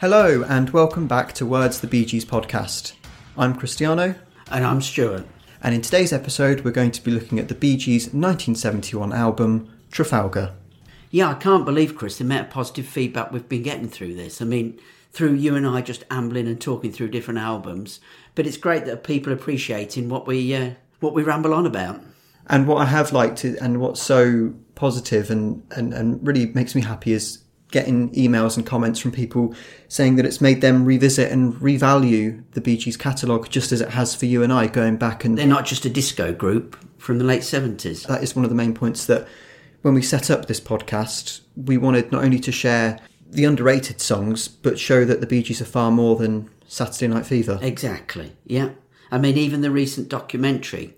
Hello, and welcome back to Words the Bee Gees podcast. I'm Cristiano, And I'm Stuart. and in today's episode, we're going to be looking at the Bee Gees' 1971 album, Trafalgar. Yeah, I can't believe, Chris, the amount of positive feedback we've been getting through this. I mean, through you and I just ambling and talking through different albums. But it's great that people are appreciating what we uh, what we ramble on about. And what I have liked, and what's so positive and, and, and really makes me happy, is getting emails and comments from people saying that it's made them revisit and revalue the Bee Gees catalogue just as it has for you and I going back and They're not just a disco group from the late 70s. that is one of the main points that when we set up this podcast, we wanted not only to share the underrated songs, but show that the Bee Gees are far more than Saturday Night Fever. Exactly, yeah. I mean, even the recent documentary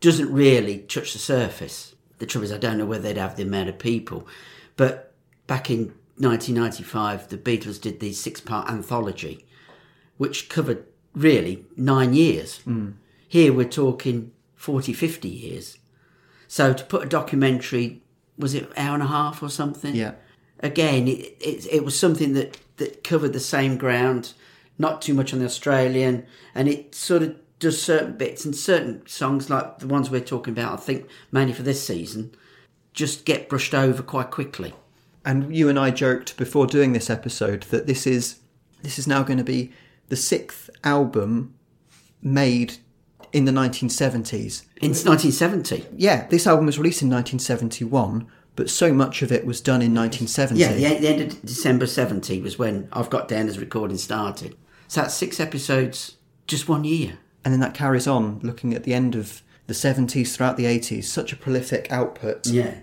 doesn't really touch the surface. The trouble is, I don't know whether they'd have the amount of people. But back in 1995, the Beatles did the six part anthology, which covered really nine years. Hmm. Here we're talking 40, 50 years. So to put a documentary, was it hour and a half or something? Yeah. again, it, it, it was something that, that covered the same ground, not too much on the Australian, and it sort of does certain bits and certain songs like the ones we're talking about, I think mainly for this season, just get brushed over quite quickly. And you and I joked before doing this episode that this is this is now going to be the sixth album made in the 1970s. In 1970. Yeah, this album was released in 1971, but so much of it was done in 1970. Yeah, the, the end of December 70 was when I've got down as recording started. So that's six episodes, just one year. and then that carries on looking at the end of the 70s throughout the 80s such a prolific output Yeah.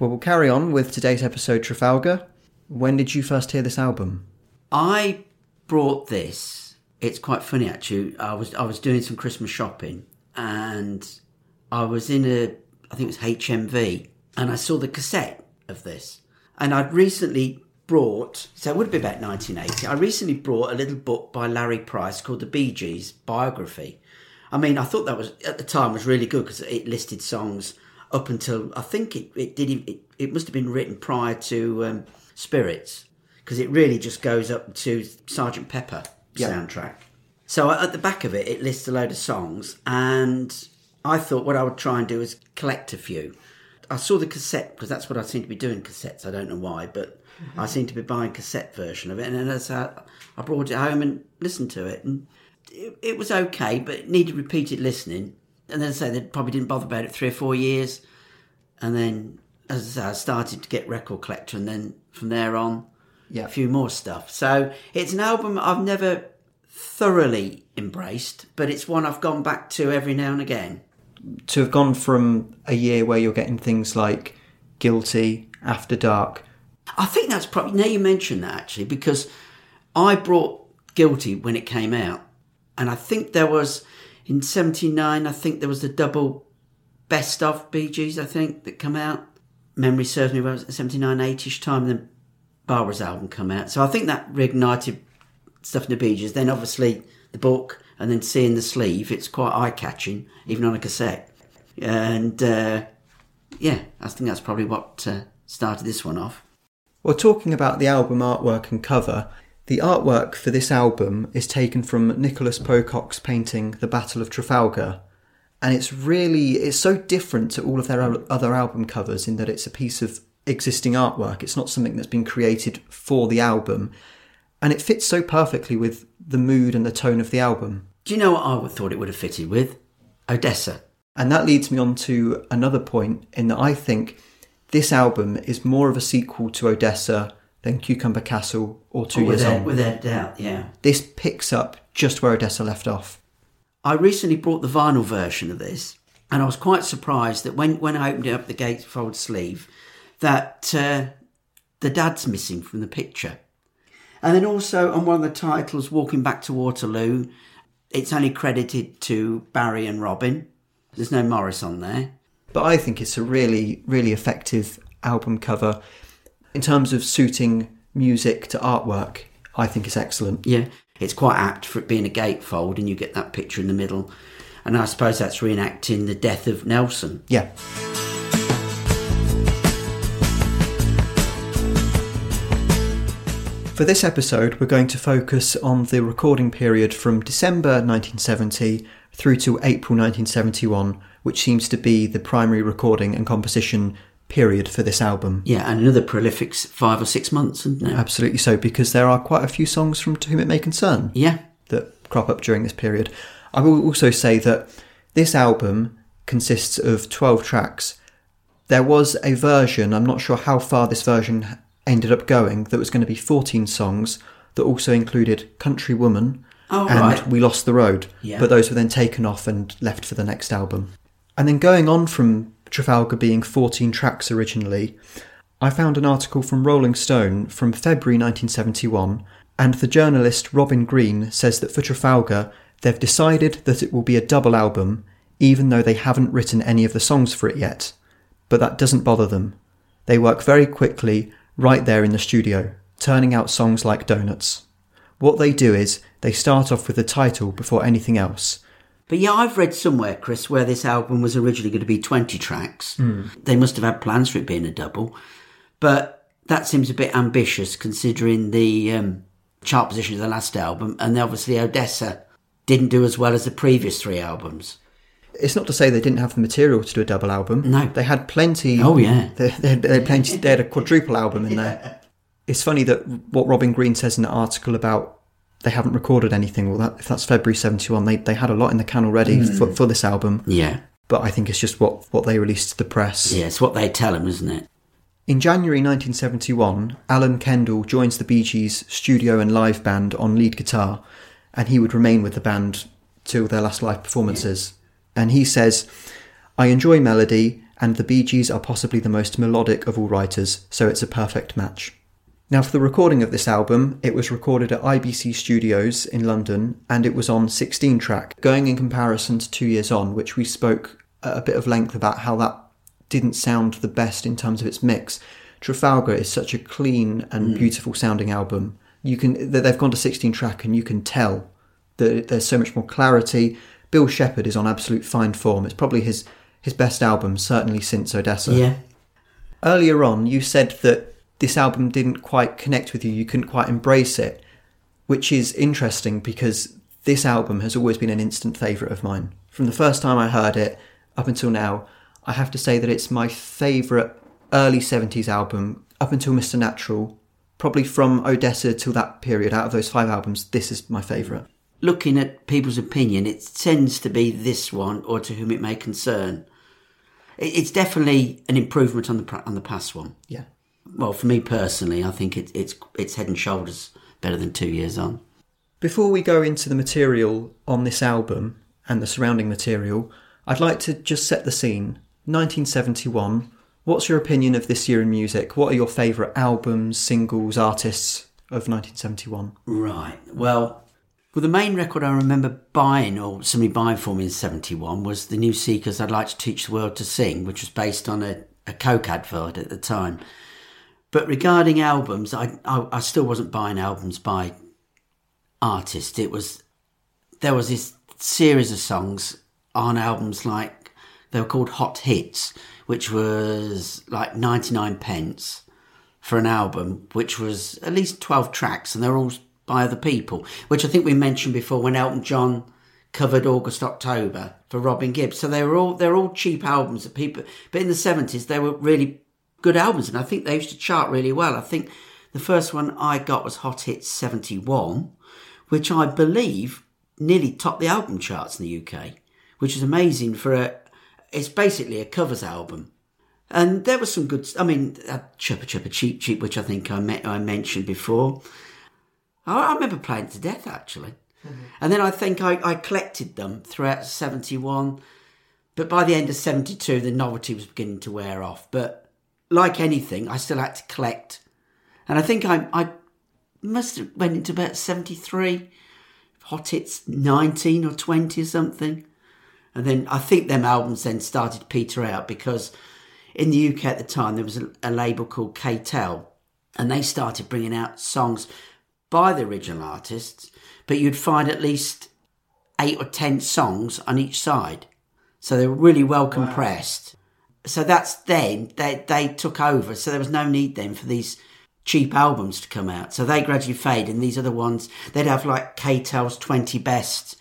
Well we'll carry on with today's episode trafalgar when did you first hear this album I brought this. It's quite funny actually. I was I was doing some Christmas shopping and I was in a I think it was HMV and I saw the cassette of this. And I'd recently brought so it would have been about 1980. I recently brought a little book by Larry Pryce called The Bee Gees biography. I mean, I thought that was at the time was really good because it listed songs up until I think it, it did it, it must have been written prior to um, Spirits because it really just goes up to Sergeant Pepper Yeah. soundtrack. So at the back of it, it lists a load of songs, and I thought what I would try and do is collect a few. I saw the cassette because that's what I seem to be doing cassettes. I don't know why, but I seem to be buying cassette version of it, and as I, I brought it home and listened to it, and it, it was okay, but it needed repeated listening. And then I say they probably didn't bother about it three or four years, and then as I say, I started to get record collector, and then from there on, Yeah. a few more stuff. So it's an album I've never thoroughly embraced, but it's one I've gone back to every now and again. to have gone from a year where you're getting things like guilty after dark I think that's probably now you mention that actually because I brought Guilty when it came out, and I think there was in '79. I think there was the double best of Gees. I think that come out. Memory serves me well. '79, 80ish time. Then Barbra's album come out, so I think that reignited stuff in the Gees. Then obviously the book, and then seeing the sleeve, it's quite eye catching, even on a cassette. And uh, yeah, I think that's probably what uh, started this one off. well talking about the album artwork and cover the artwork for this album is taken from nicholas pocock's painting the battle of trafalgar and it's really it's so different to all of their other album covers in that it's a piece of existing artwork it's not something that's been created for the album and it fits so perfectly with the mood and the tone of the album Do you know what I would thought it would have fitted with? Odessa. and that leads me on to another point in that i think this album is more of a sequel to odessa than cucumber castle or two years without, on without doubt, yeah. this picks up just where odessa left off I recently brought the vinyl version of this, and I was quite surprised that when, when I opened it up the gatefold sleeve, that uh, the dad's missing from the picture. And then also on one of the titles, Walking Back to Waterloo, it's only credited to Barry and Robin. There's no Maurice on there. But I think it's a really, really effective album cover. In terms of suiting music to artwork, I think it's excellent. Yeah, it's quite apt for it being a gatefold, and you get that picture in the middle. And I suppose that's reenacting the death of Nelson. Yeah. For this episode, we're going to focus on the recording period from December 1970 through to April 1971, which seems to be the primary recording and composition period for this album. Yeah, and another prolific five or six months, isn't there? Absolutely so, because there are quite a few songs from To Whom It May Concern Yeah. that crop up during this period. I will also say that this album consists of 12 tracks. There was a version, I'm not sure how far this version ended up going, that was going to be 14 songs that also included Country Woman Oh, and right. We Lost the Road. Yeah. But those were then taken off and left for the next album. And then going on from Trafalgar being 14 tracks originally, I found an article from Rolling Stone from February 1971, and the journalist Robin Green says that for Trafalgar, they've decided that it will be a double album, even though they haven't written any of the songs for it yet. But that doesn't bother them. They work very quickly, right there in the studio, turning out songs like donuts. What they do is they start off with the title before anything else. But yeah, I've read somewhere, Chris, where this album was originally going to be 20 tracks. They must have had plans for it being a double. But that seems a bit ambitious considering the um, chart position of the last album. And obviously, Odessa didn't do as well as the previous three albums. It's not to say they didn't have the material to do a double album. No. they had plenty. Oh, yeah. they, they, had- they had plenty. They had a quadruple album in there. It's funny that what Robin Green says in the article about they haven't recorded anything. Well, that, if that's February seventy one, they they had a lot in the can already Hmm. for, for this album. Yeah. But I think it's just what what they released to the press. Yeah, it's what they tell them, isn't it? In January 1971, Alan Kendall joins the Bee Gees studio and live band on lead guitar, and he would remain with the band till their last live performances. And he says, I enjoy melody, and the Bee Gees are possibly the most melodic of all writers, so it's a perfect match. Now, for the recording of this album, it was recorded at IBC Studios in London, and it was on 16 track, going in comparison to Two Years On, which we spoke at a bit of length about how that didn't sound the best in terms of its mix. Trafalgar is such a clean and hmm. beautiful sounding album. You can that they've gone to 16 track, and you can tell that there's so much more clarity. Bill Shepherd is on absolute fine form. It's probably his his best album, certainly since Odessa. Yeah. Earlier on, you said that this album didn't quite connect with you, you couldn't quite embrace it, which is interesting because this album has always been an instant favourite of mine. From the first time I heard it up until now, I have to say that it's my favourite early 70s album up until Mr. Natural. Probably from Odessa till that period, out of those five albums, this is my favourite. Looking at people's opinion, it tends to be this one or to whom it may concern. It's definitely an improvement on the on the past one. Yeah. Well, for me personally, I think it, it's it's head and shoulders better than two years on. Before we go into the material on this album and the surrounding material, I'd like to just set the scene. 1971. What's your opinion of this year in music? What are your favourite albums, singles, artists of 1971? Right. Well, well, the main record I remember buying or somebody buying for me in '71 was the New Seekers. I'd like to teach the world to sing, which was based on a, a Coke advert at the time. But regarding albums, I, I I still wasn't buying albums by artists. It was there was this series of songs on albums like they were called hot hits, which was like 99 pence for an album, which was at least 12 tracks, and they're all by other people, which I think we mentioned before when Elton John covered August October for Robin Gibbs. So they were all they're all cheap albums that people but in the 70s they were really good albums and I think they used to chart really well. I think the first one I got was Hot Hits 71, which I believe nearly topped the album charts in the UK, which is amazing for a it's basically a covers album. And there was some good. I mean, uh, Chirpy Chirpy Cheep Cheep, which I think I met, I mentioned before. I, I remember playing to death actually, and then I think I, I collected them throughout '71. But by the end of '72, the novelty was beginning to wear off. But like anything, I still had to collect, and I think I I must have went into about '73. Hot hits 19 or 20 or something. And then I think them albums then started to peter out because in the UK at the time there was a, a label called K-Tel and they started bringing out songs by the original artists, but you'd find at least eight or ten songs on each side. So they were really well compressed. So that's then they they took over. So there was no need then for these cheap albums to come out. So they gradually fade, and these are the ones they'd have like K-Tel's 20 Best,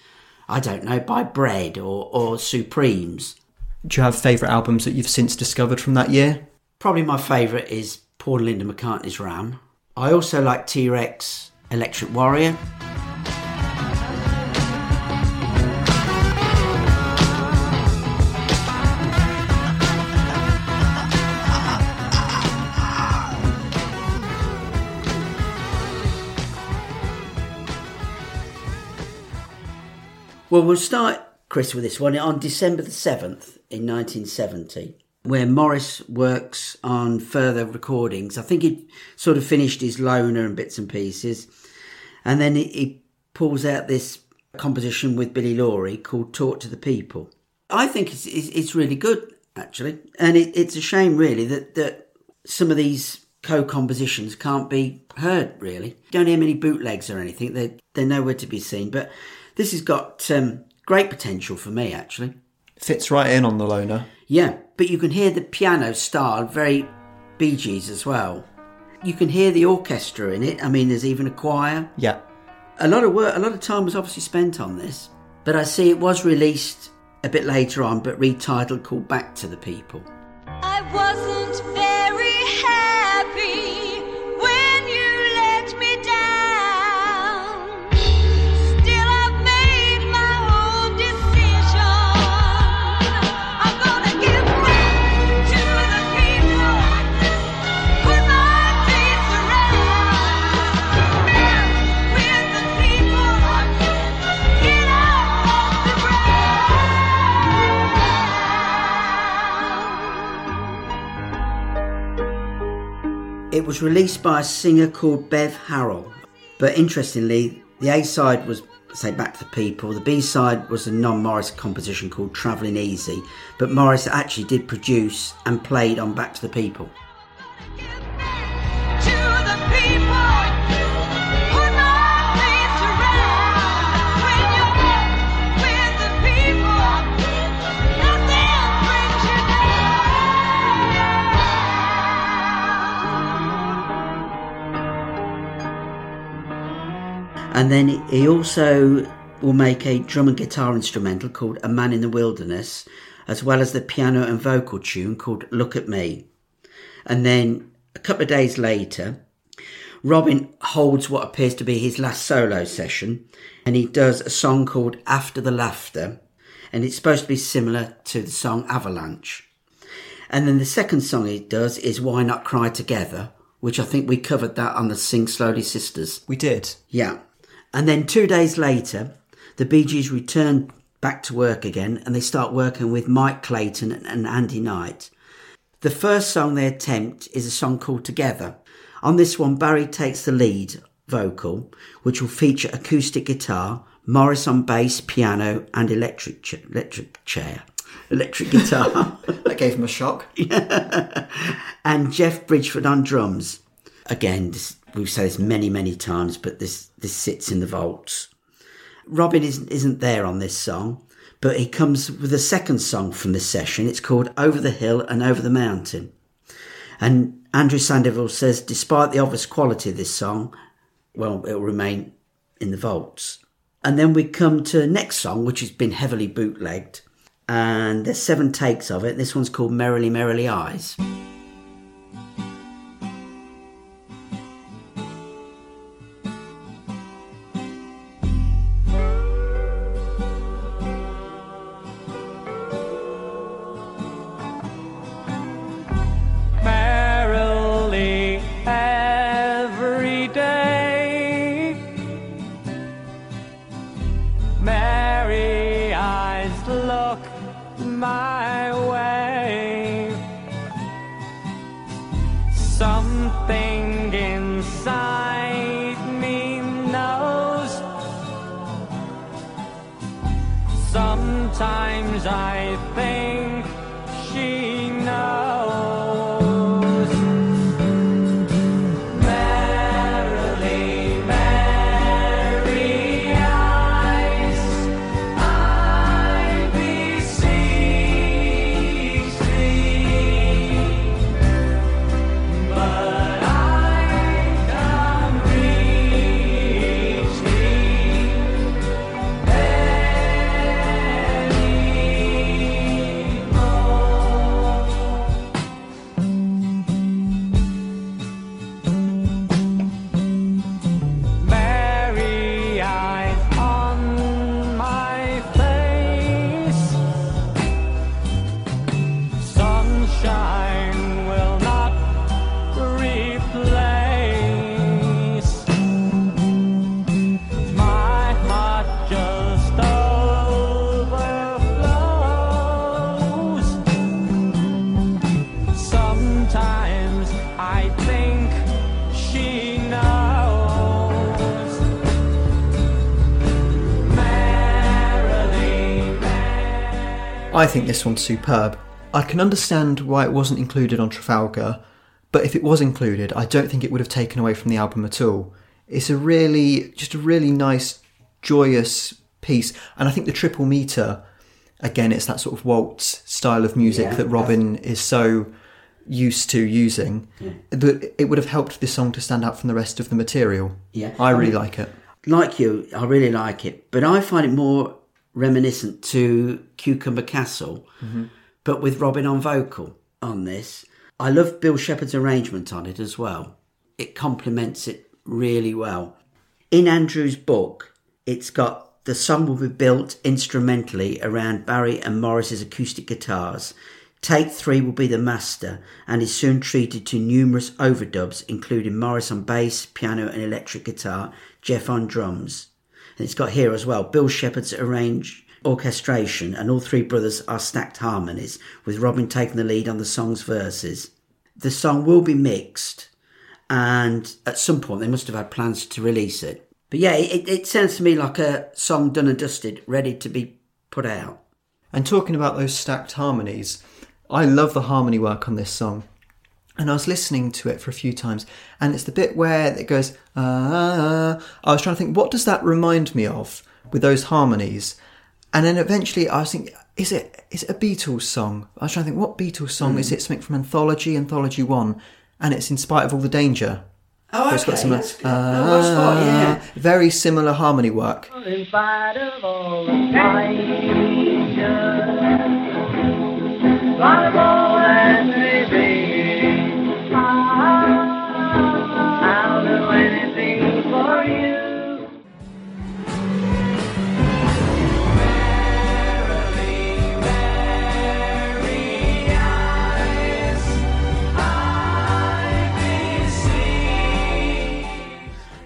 I don't know, by Bread or, or Supremes. Do you have favourite albums that you've since discovered from that year? Probably my favourite is Paul and Linda McCartney's Ram. I also like T Rex Electric Warrior. Well, we'll start, Chris, with this one on December the 7th in 1970, where Maurice works on further recordings. I think he sort of finished his loner and bits and pieces. And then he, pulls out this composition with Billy Lawrie called Talk to the People. I think it's, it's, really good, actually. And it, it's a shame, really, that, that some of these co-compositions can't be heard, really. Don't hear many bootlegs or anything. They're, they're nowhere to be seen. But this has got um, great potential for me, actually. Fits right in on the loner. Yeah, but you can hear the piano style, very Bee Gees as well. You can hear the orchestra in it. I mean, there's even a choir. Yeah. A lot of work, a lot of time was obviously spent on this. But I see it was released a bit later on, but retitled called Back to the People. I wasn't It was released by a singer called Bev Harrell. But interestingly, the A side was, say, Back to the People. The B side was a non Maurice composition called Travelling Easy. But Maurice actually did produce and played on Back to the People. And then he also will make a drum and guitar instrumental called A Man in the Wilderness, as well as the piano and vocal tune called Look at Me. And then a couple of days later, Robin holds what appears to be his last solo session, and he does a song called After the Laughter, and it's supposed to be similar to the song Avalanche. And then the second song he does is Why Not Cry Together, which I think we covered that on the Sing Slowly Sisters. We did. Yeah. And then two days later, the Bee Gees return back to work again and they start working with Mike Claydon and Andy Knight. The first song they attempt is a song called Together. On this one, Barry takes the lead vocal, which will feature acoustic guitar, Maurice on bass, piano, and electric ch- electric chair, electric guitar. That gave him a shock. and Geoff Bridgford on drums. Again, this, we've said this many, many times, but this this sits in the vaults. Robin isn't isn't there on this song, but he comes with a second song from this session. It's called "Over the Hill and Over the Mountain," and Andrew Sandoval says, despite the obvious quality of this song, well, it will remain in the vaults. And then we come to next song, which has been heavily bootlegged, and there's seven takes of it. This one's called "Merrily, Merrily Eyes." Think this one's superb. I can understand why it wasn't included on Trafalgar, but if it was included, I don't think it would have taken away from the album at all. It's a really, just a really nice, joyous piece, and I think the triple meter, again, it's that sort of waltz style of music Yeah. that Robin is so used to using. That it would have helped this song to stand out from the rest of the material. Yeah. I I really mean- like it. like you, I really like it, but I find it more reminiscent to Cucumber Castle, but with Robin on vocal on this. I love Bill Shepherd's arrangement on it as well. It complements it really well. In Andrew's book, it's got the song will be built instrumentally around Barry and Maurice's acoustic guitars. Take three will be the master and is soon treated to numerous overdubs, including Maurice on bass, piano, and electric guitar, Geoff on drums. It's got here as well Bill Shepherd's arrange orchestration, and all three brothers are stacked harmonies, with Robin taking the lead on the song's verses. The song will be mixed, and at some point they must have had plans to release it. But yeah, it, it sounds to me like a song done and dusted, ready to be put out. And talking about those stacked harmonies, I love the harmony work on this song. And I was listening to it for a few times, and it's the bit where it goes, ah. I was trying to think, what does that remind me of with those harmonies? And then eventually I was thinking, is it is it a Beatles song? I was trying to think, what Beatles song is it? Something from Anthology, Anthology 1, and it's In Spite of All the Danger. Oh, It's got some, that's good. ah, Oh, spot, yeah. Very similar harmony work. In spite of all the danger, vulnerable as may be,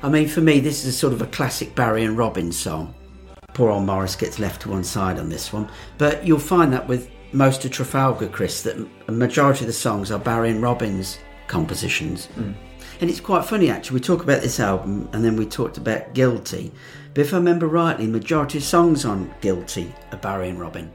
I mean, for me, this is a sort of a classic Barry and Robin song. Poor old Maurice gets left to one side on this one. But you'll find that with most of Trafalgar, Chris, that a majority of the songs are Barry and Robin's compositions. Mm. And it's quite funny, actually. We talk about this album and then we talked about Guilty. But if I remember rightly, majority of songs on Guilty are Barry and Robin.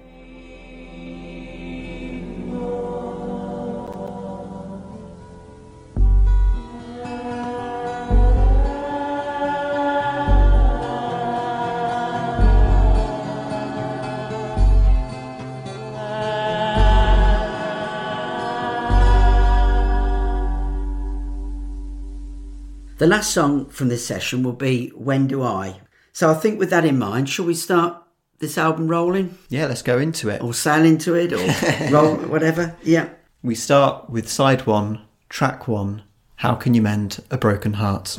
The last song from this session will be When Do I? So I think with that in mind, shall we start this album rolling? Yeah, let's go into it. Or sail into it or roll, whatever? Yeah. We start with side one, track one How Can You Mend a Broken Heart?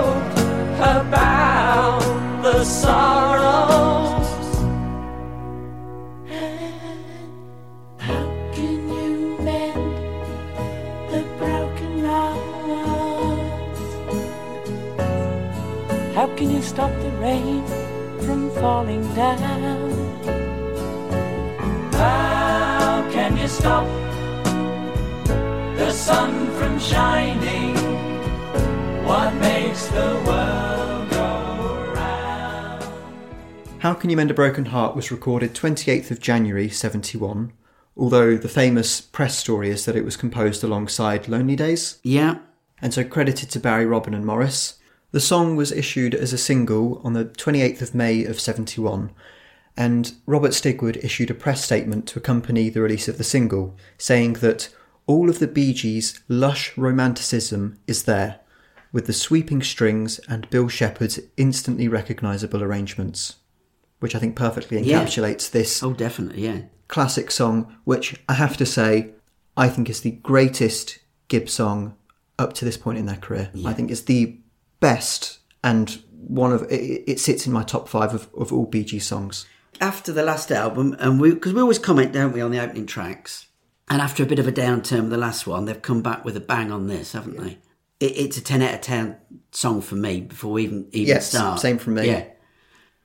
How can you stop the rain from falling down? How can you stop the sun from shining? What makes the world go round? How Can You Mend a Broken Heart was recorded 28th of January 71, although the famous press story is that it was composed alongside Lonely Days, Yeah. and so credited to Barry, Robin, and Maurice. The song was issued as a single on the 28th of May of 71, and Robert Stigwood issued a press statement to accompany the release of the single, saying that all of the Bee Gees' lush romanticism is there, with the sweeping strings and Bill Shepherd's instantly recognisable arrangements, which I think perfectly Yeah. encapsulates this Oh, definitely, yeah. classic song, which I have to say, I think is the greatest Gibb song up to this point in their career. I think it's the best and one of it, it sits in my top five of, of all Gees songs. after the last album, and we because we always comment, don't we, on the opening tracks? And after a bit of a downturn with the last one, they've come back with a bang on this, haven't they? It, it's a ten out of ten song for me before we even even Yes, start. same from me. Yeah.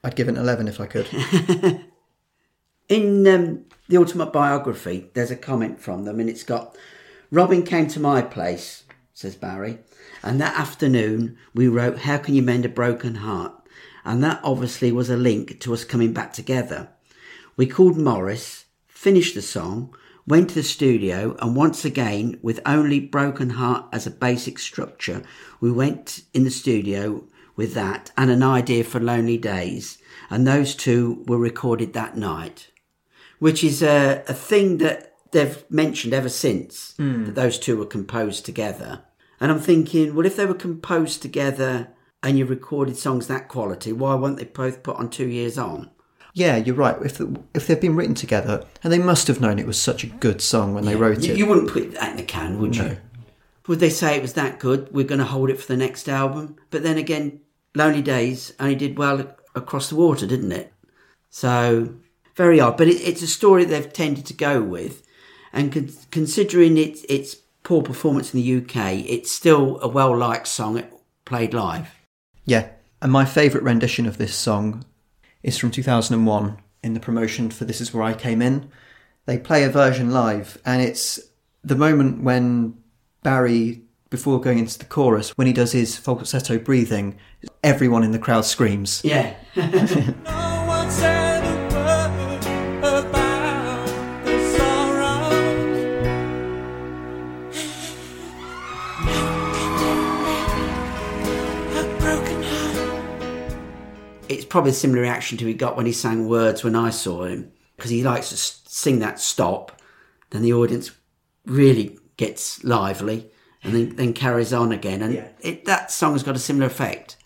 I'd give it an eleven if I could. In um, the Ultimate Biography, there's a comment from them, and it's got Robin came to my place, says Barry, and that afternoon we wrote How Can You Mend a Broken Heart? And that obviously was a link to us coming back together. We called Maurice, finished the song, went to the studio, and once again, with only Broken Heart as a basic structure, we went in the studio with that and an idea for Lonely Days, and those two were recorded that night which is a, a thing that they've mentioned ever since hmm. that those two were composed together. And I'm thinking, well, if they were composed together and you recorded songs that quality, why weren't they both put on two years on? yeah, you're right. If if they've been written together, and they must have known it was such a good song when they wrote You, it. you wouldn't put that in the can, would you? Would they say it was that good? We're going to hold it for the next album. But then again, Lonely Days only did well across the water, didn't it? So very odd. But it, it's a story they've tended to go with, and con- considering its its poor performance in the UK, it's still a well liked song it played live. Yeah, and my favourite rendition of this song is from 2001 in the promotion for This Is Where I Came In. They play a version live, and it's the moment when Barry, before going into the chorus, when he does his falsetto breathing, everyone in the crowd screams. Yeah. probably a similar reaction to he got when he sang words when I saw him because he likes to sing that stop. Then the audience really gets lively and then, then carries on again. And it, that song's got a similar effect.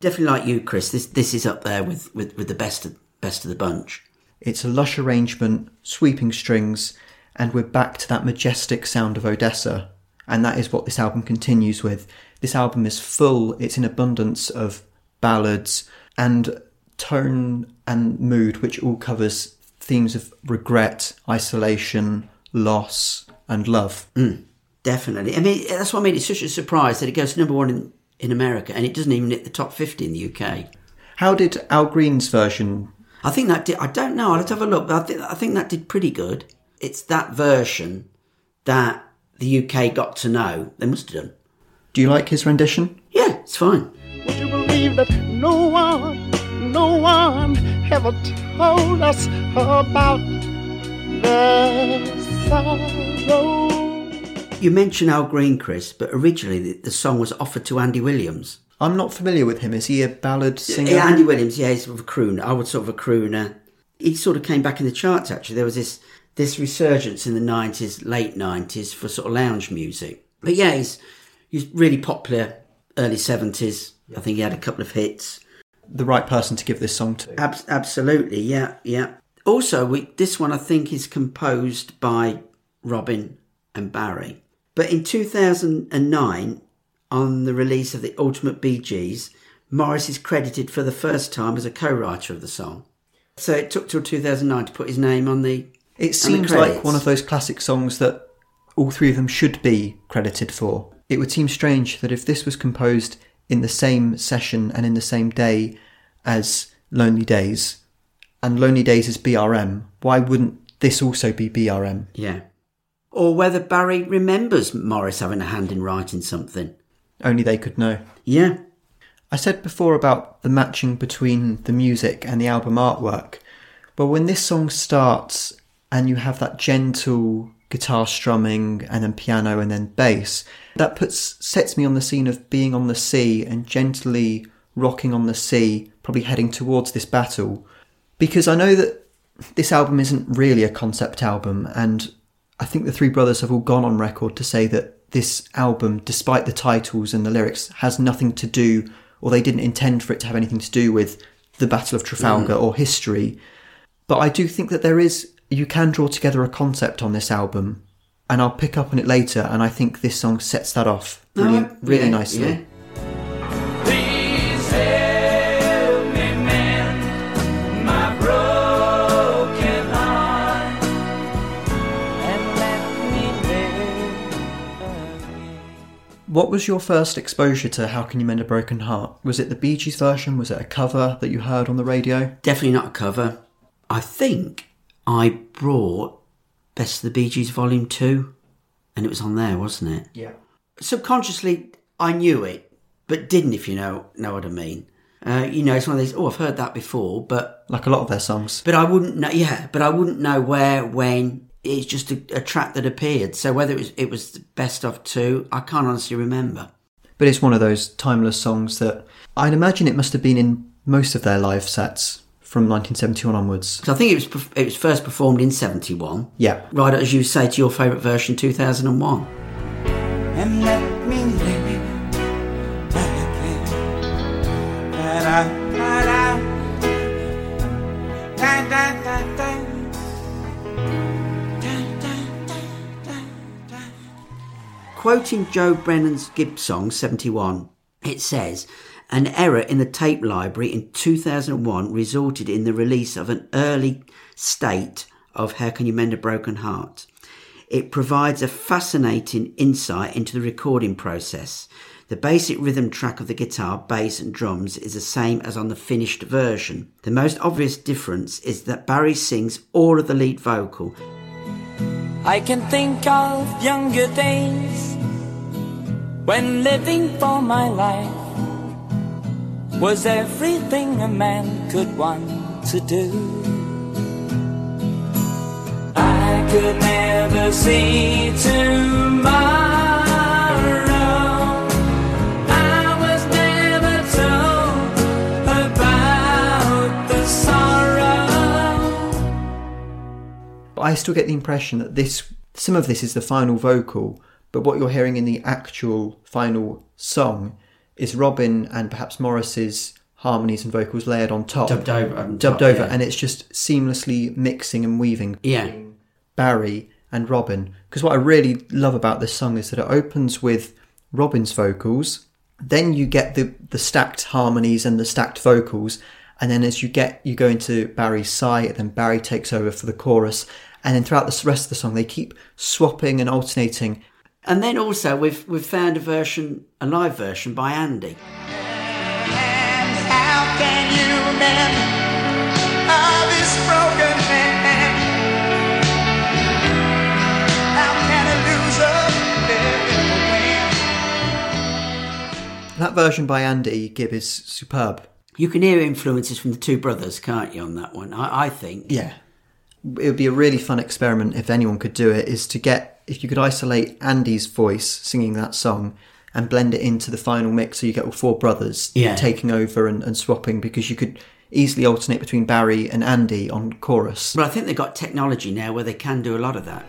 Definitely like you, Chris. This this is up there with, with, with the best of, best of the bunch. It's a lush arrangement, sweeping strings, and we're back to that majestic sound of Odessa. And that is what this album continues with. This album is full, it's in abundance of ballads and tone and mood, which all covers themes of regret, isolation, loss, and love. Mm, definitely. I mean, that's what made it such a surprise that it goes to number one in, in America and it doesn't even hit the top 50 in the UK. How did Al Green's version? I think that did. I don't know. I'll have to have a look. But I think I think that did pretty good. It's that version that the UK got to know. They must have done. Do you like his rendition? Yeah, it's fine. Would you believe that no one, no one ever told us about the sorrow? You mentioned Al Green, Chris, but originally the, the song was offered to Andy Williams. I'm not familiar with him. Is he a ballad singer? Yeah, Andy Williams. Yeah, he's sort of a crooner. I would sort of a crooner. He sort of came back in the charts. Actually, there was this this resurgence in the nineties, late nineties, for sort of lounge music. But yeah, he's he's really popular. Early seventies. I think he had a couple of hits. The right person to give this song to. Ab- absolutely, yeah, yeah. Also, we, this one I think is composed by Robin and Barry. But in 2009, on the release of the Ultimate Bee Gees, Maurice is credited for the first time as a co-writer of the song. So it took till 2009 to put his name on the. It the seems like one of those classic songs that all three of them should be credited for. It would seem strange that if this was composed in the same session and in the same day as Lonely Days, and Lonely Days is BRM, why wouldn't this also be BRM? Yeah. Or whether Barry remembers Maurice having a hand in writing something. Only they could know. Yeah. I said before about the matching between the music and the album artwork. But when this song starts and you have that gentle guitar strumming and then piano and then bass, that puts sets me on the scene of being on the sea and gently rocking on the sea, probably heading towards this battle. Because I know that this album isn't really a concept album and I think the three brothers have all gone on record to say that this album, despite the titles and the lyrics, has nothing to do, or they didn't intend for it to have anything to do with the Battle of Trafalgar mm. or history. But I do think that there is, you can draw together a concept on this album, and I'll pick up on it later. And I think this song sets that off really, oh, really nicely. Yeah. What was your first exposure to How Can You Mend a Broken Heart? Was it the Bee Gees version? Was it a cover that you heard on the radio? Definitely not a cover. I think I brought Best of the Bee Gees Volume 2, and it was on there, wasn't it? Yeah. Subconsciously, I knew it, but didn't, if you know know what I mean. Uh, you know, it's one of these, oh, I've heard that before, but Like a lot of their songs. but I wouldn't know, yeah, but I wouldn't know where, when. It's just a, a track that appeared. So whether it was, it was the best of two, I can't honestly remember. But it's one of those timeless songs that I'd imagine it must have been in most of their live sets from 1971 onwards. So I think it was it was first performed in '71. Yeah. Right as you say to your favourite version, 2001. and let me live. Quoting Joe Brennan's Gibb song 71, it says, An error in the tape library in 2001 resulted in the release of an early state of How Can You Mend a Broken Heart. It provides a fascinating insight into the recording process. The basic rhythm track of the guitar, bass, and drums is the same as on the finished version. The most obvious difference is that Barry sings all of the lead vocal I can think of younger days when living for my life was everything a man could want to do. I could never see tomorrow. I was never told about the sorrow. But I still get the impression that this, some of this is the final vocal, but what you're hearing in the actual final song is Robin and perhaps Maurice's harmonies and vocals layered on top. Dubbed over on Dubbed top, over, yeah. and it's just seamlessly mixing and weaving Yeah. Barry and Robin. Because what I really love about this song is that it opens with Robin's vocals, then you get the the stacked harmonies and the stacked vocals, and then as you get you go into Barry's side, then Barry takes over for the chorus, and then throughout the rest of the song they keep swapping and alternating. And then also we've we've found a version, a live version by Andy. How can you mend all this broken man? How can a loser ever win? That version by Andy Gibb is superb. You can hear influences from the two brothers, can't you, on that one? I, I think. Yeah. It would be a really fun experiment if anyone could do it, is to get, if you could isolate Andy's voice singing that song and blend it into the final mix so you get all four brothers Yeah. taking over and, and swapping because you could easily alternate between Barry and Andy on chorus. But I think they've got technology now where they can do a lot of that.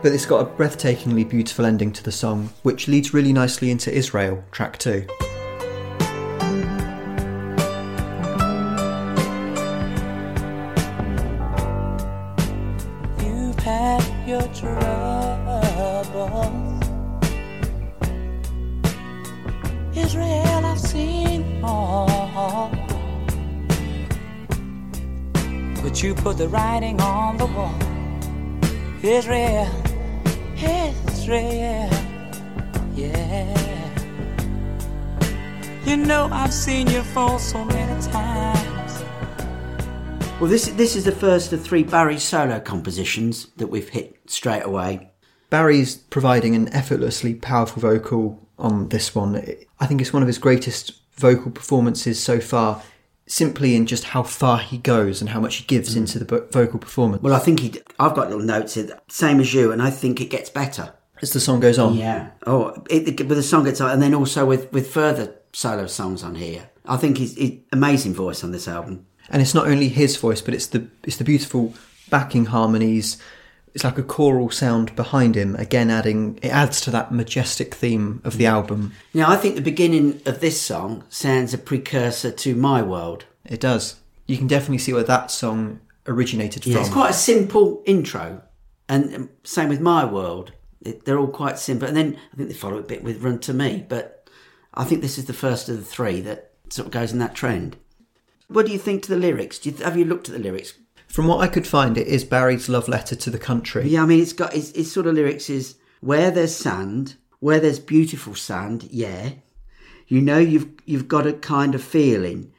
But it's got a breathtakingly beautiful ending to the song, which leads really nicely into Israel, track two. You've had your troubles. Israel, I've seen all. But you put the writing on the wall. Israel, Israel, yeah. You know I've seen you fall so many times. Well, this this is the first of three Barry solo compositions that we've hit straight away. Barry's providing an effortlessly powerful vocal on this one. I think it's one of his greatest vocal performances so far, simply in just how far he goes and how much he gives mm. into the vo- vocal performance. Well, I think he. I've got little notes here, same as you, and I think it gets better. as the song goes on. Yeah. Oh, it, it, with the song gets on, and then also with with further solo songs on here. I think he's, he's amazing voice on this album. and it's not only his voice, but it's the it's the beautiful backing harmonies. It's like a choral sound behind him, again adding it adds to that majestic theme of the album. Now, I think the beginning of this song sounds a precursor to My World. It does. You can definitely see where that song originated Yeah, from. it's quite a simple intro, and um, same with My World. It, they're all quite simple, and then I think they follow a bit with Run to Me. But I think this is the first of the three that sort of goes in that trend. What do you think to the lyrics? Do you, have you looked at the lyrics? From what I could find, it is Barry's love letter to the country. Yeah, I mean, it's got its, its sort of lyrics is where there's sand, where there's beautiful sand, yeah. You know you've you've got a kind of feeling.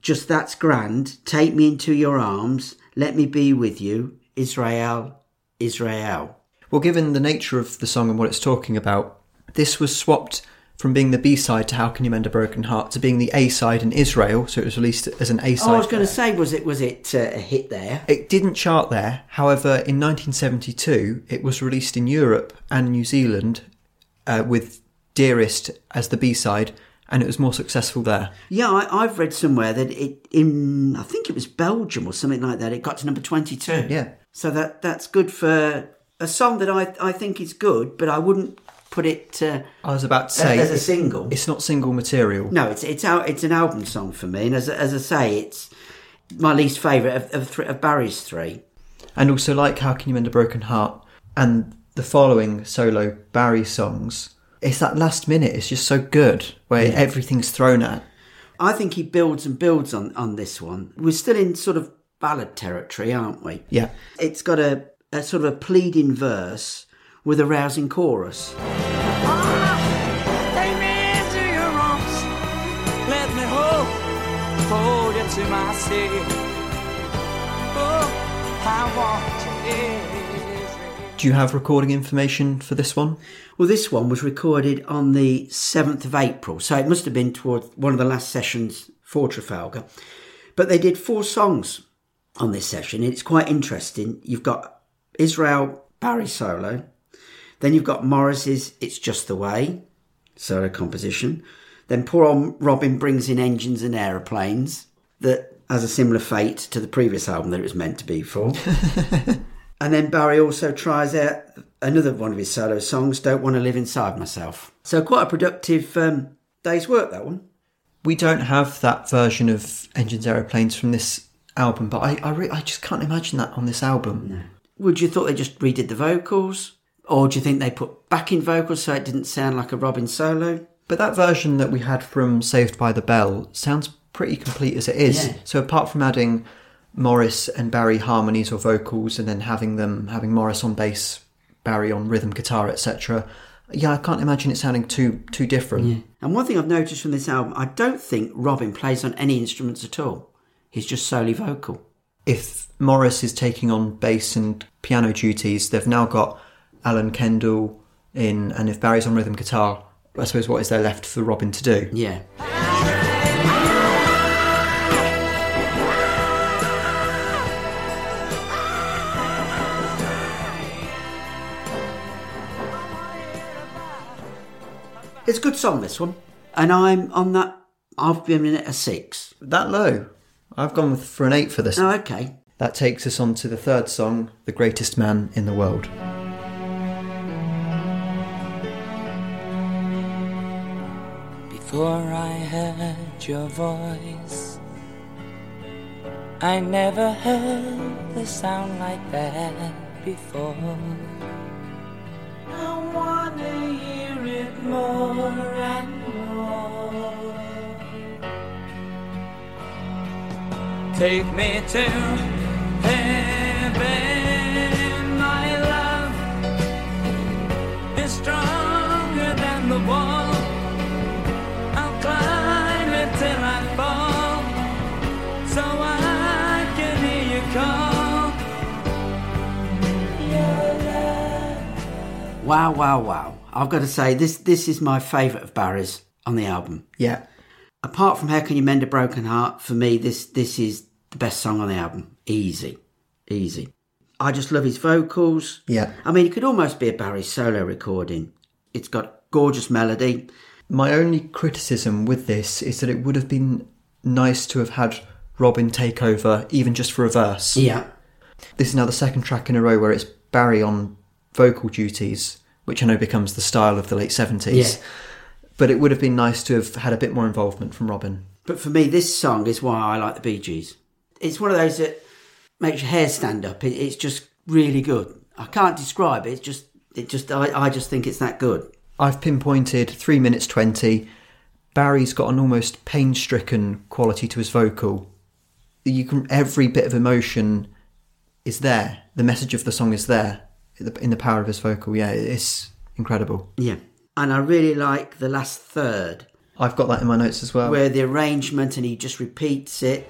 Just that's grand. Take me into your arms. Let me be with you, Israel, Israel. Well, given the nature of the song and what it's talking about, this was swapped from being the B side to How Can You Mend a Broken Heart to being the A side in Israel, so it was released as an A side. Oh, I was going to say, was it was it uh, a hit there? It didn't chart there. However, in 1972, it was released in Europe and New Zealand uh, with Dearest as the B side, and it was more successful there. Yeah, I, I've read somewhere that it in I think it was Belgium or something like that. It got to number twenty-two. Yeah. So that that's good for a song that I I think is good, but I wouldn't put it uh, I was about to say as a single. It's not single material. No, it's it's out. It's an album song for me, and as as I say, it's my least favourite of of, thr of Barry's three. And also, like How Can You Mend a Broken Heart and the following solo Barry songs, it's that last minute. It's just so good where everything's thrown at. I think he builds and builds on on this one. We're still in sort of ballad territory, aren't we? Yeah. It's got a, a sort of a pleading verse with a rousing chorus. Ah, take me into your arms. Let me hold, hold you to my. Oh, I want. Do you have recording information for this one? Well, this one was recorded on the 7th of April, so it must have been towards one of the last sessions for Trafalgar. But they did four songs on this session. It's quite interesting. You've got Israel Barry solo, then you've got Maurice's It's Just the Way solo composition. Then poor old Robin brings in engines and aeroplanes that has a similar fate to the previous album that it was meant to be for. And then Barry also tries out another one of his solo songs, Don't Want to Live Inside Myself. So quite a productive um, day's work, that one. We don't have that version of Engines Aeroplanes from this album, but I I, re- I just can't imagine that on this album. Would you thought they just redid the vocals? Or do you think they put backing vocals so it didn't sound like a Robin solo? But that version that we had from Saved by the Bell sounds pretty complete as it is. Yeah. So apart from adding Maurice and Barry harmonies or vocals, and then having them having Maurice on bass, Barry on rhythm guitar, etc. Yeah, I can't imagine it sounding too too different. And one thing I've noticed from this album, I don't think Robin plays on any instruments at all. He's just solely vocal. If Maurice is taking on bass and piano duties, they've now got Alan Kendall in, and if Barry's on rhythm guitar, I suppose what is there left for Robin to do? Yeah. It's a good song, this one. And I'm on that, I've been in it a six. That low. I've gone with, for an eight for this. Oh, okay. That takes us on to the third song, The Greatest Man in the World. Before I heard your voice, I never heard a sound like that before. I wanna hear it more and more. Take me to heaven, Wow, wow, wow. I've got to say, this this is my favourite of Barry's on the album. Yeah. Apart from How Can You Mend a Broken Heart, for me, this this is the best song on the album. Easy. Easy. I just love his vocals. Yeah. I mean, it could almost be a Barry solo recording. It's got gorgeous melody. My only criticism with this is that it would have been nice to have had Robin take over, even just for a verse. Yeah. This is now the second track in a row where it's Barry on vocal duties, which I know becomes the style of the late 70s. Yeah. But it would have been nice to have had a bit more involvement from Robin. But for me, this song is why I like the Bee Gees. It's one of those that makes your hair stand up. It's just really good. I can't describe it. It's just, it just, I, I just think it's that good. I've pinpointed 3 minutes 20, Barry's got an almost pain-stricken quality to his vocal. You can every bit of emotion is there. The message of the song is there in the, power of his vocal. Yeah, it's incredible. Yeah. And I really like the last third I've got that in my notes as well. where the arrangement and he just repeats it.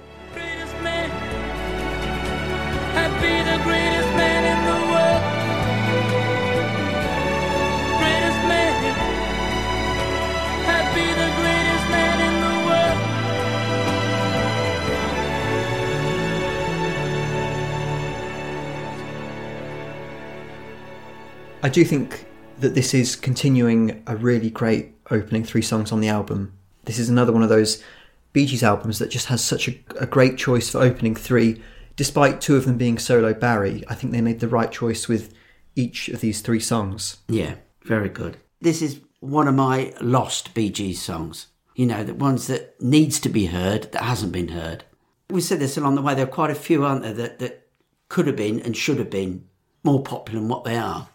I do think that this is continuing a really great opening three songs on the album. This is another one of those Bee Gees albums that just has such a, a great choice for opening three. Despite two of them being solo Barry, I think they made the right choice with each of these three songs. Yeah, very good. This is one of my lost Bee Gees songs. You know, the ones that needs to be heard that hasn't been heard. We said this along the way. There are quite a few, aren't there, that, that could have been and should have been more popular than what they are.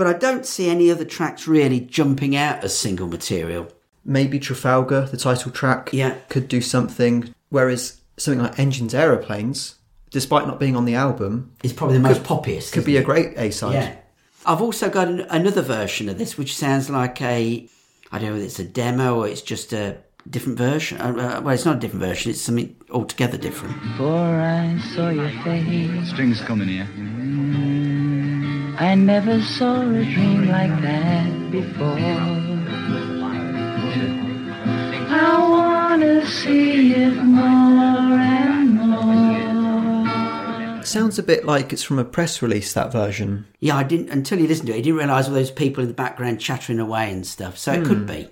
But I don't see any other tracks really jumping out as single material. Maybe Trafalgar, the title track, Yeah. could do something. Whereas something like Engines Aeroplanes, despite not being on the album, is probably the most poppiest. could isn't be a great A side. Yeah. I've also got an, another version of this, which sounds like a, I don't know whether it's a demo or it's just a different version. Uh, uh, well, it's not a different version, it's something altogether different. Before I saw your face, Strings coming here. I never saw a dream like that before. I wanna see it more and more. Sounds a bit like it's from a press release, that version. Yeah, I didn't, until you listened to it, I didn't realise all those people in the background chattering away and stuff. So it could hmm. be.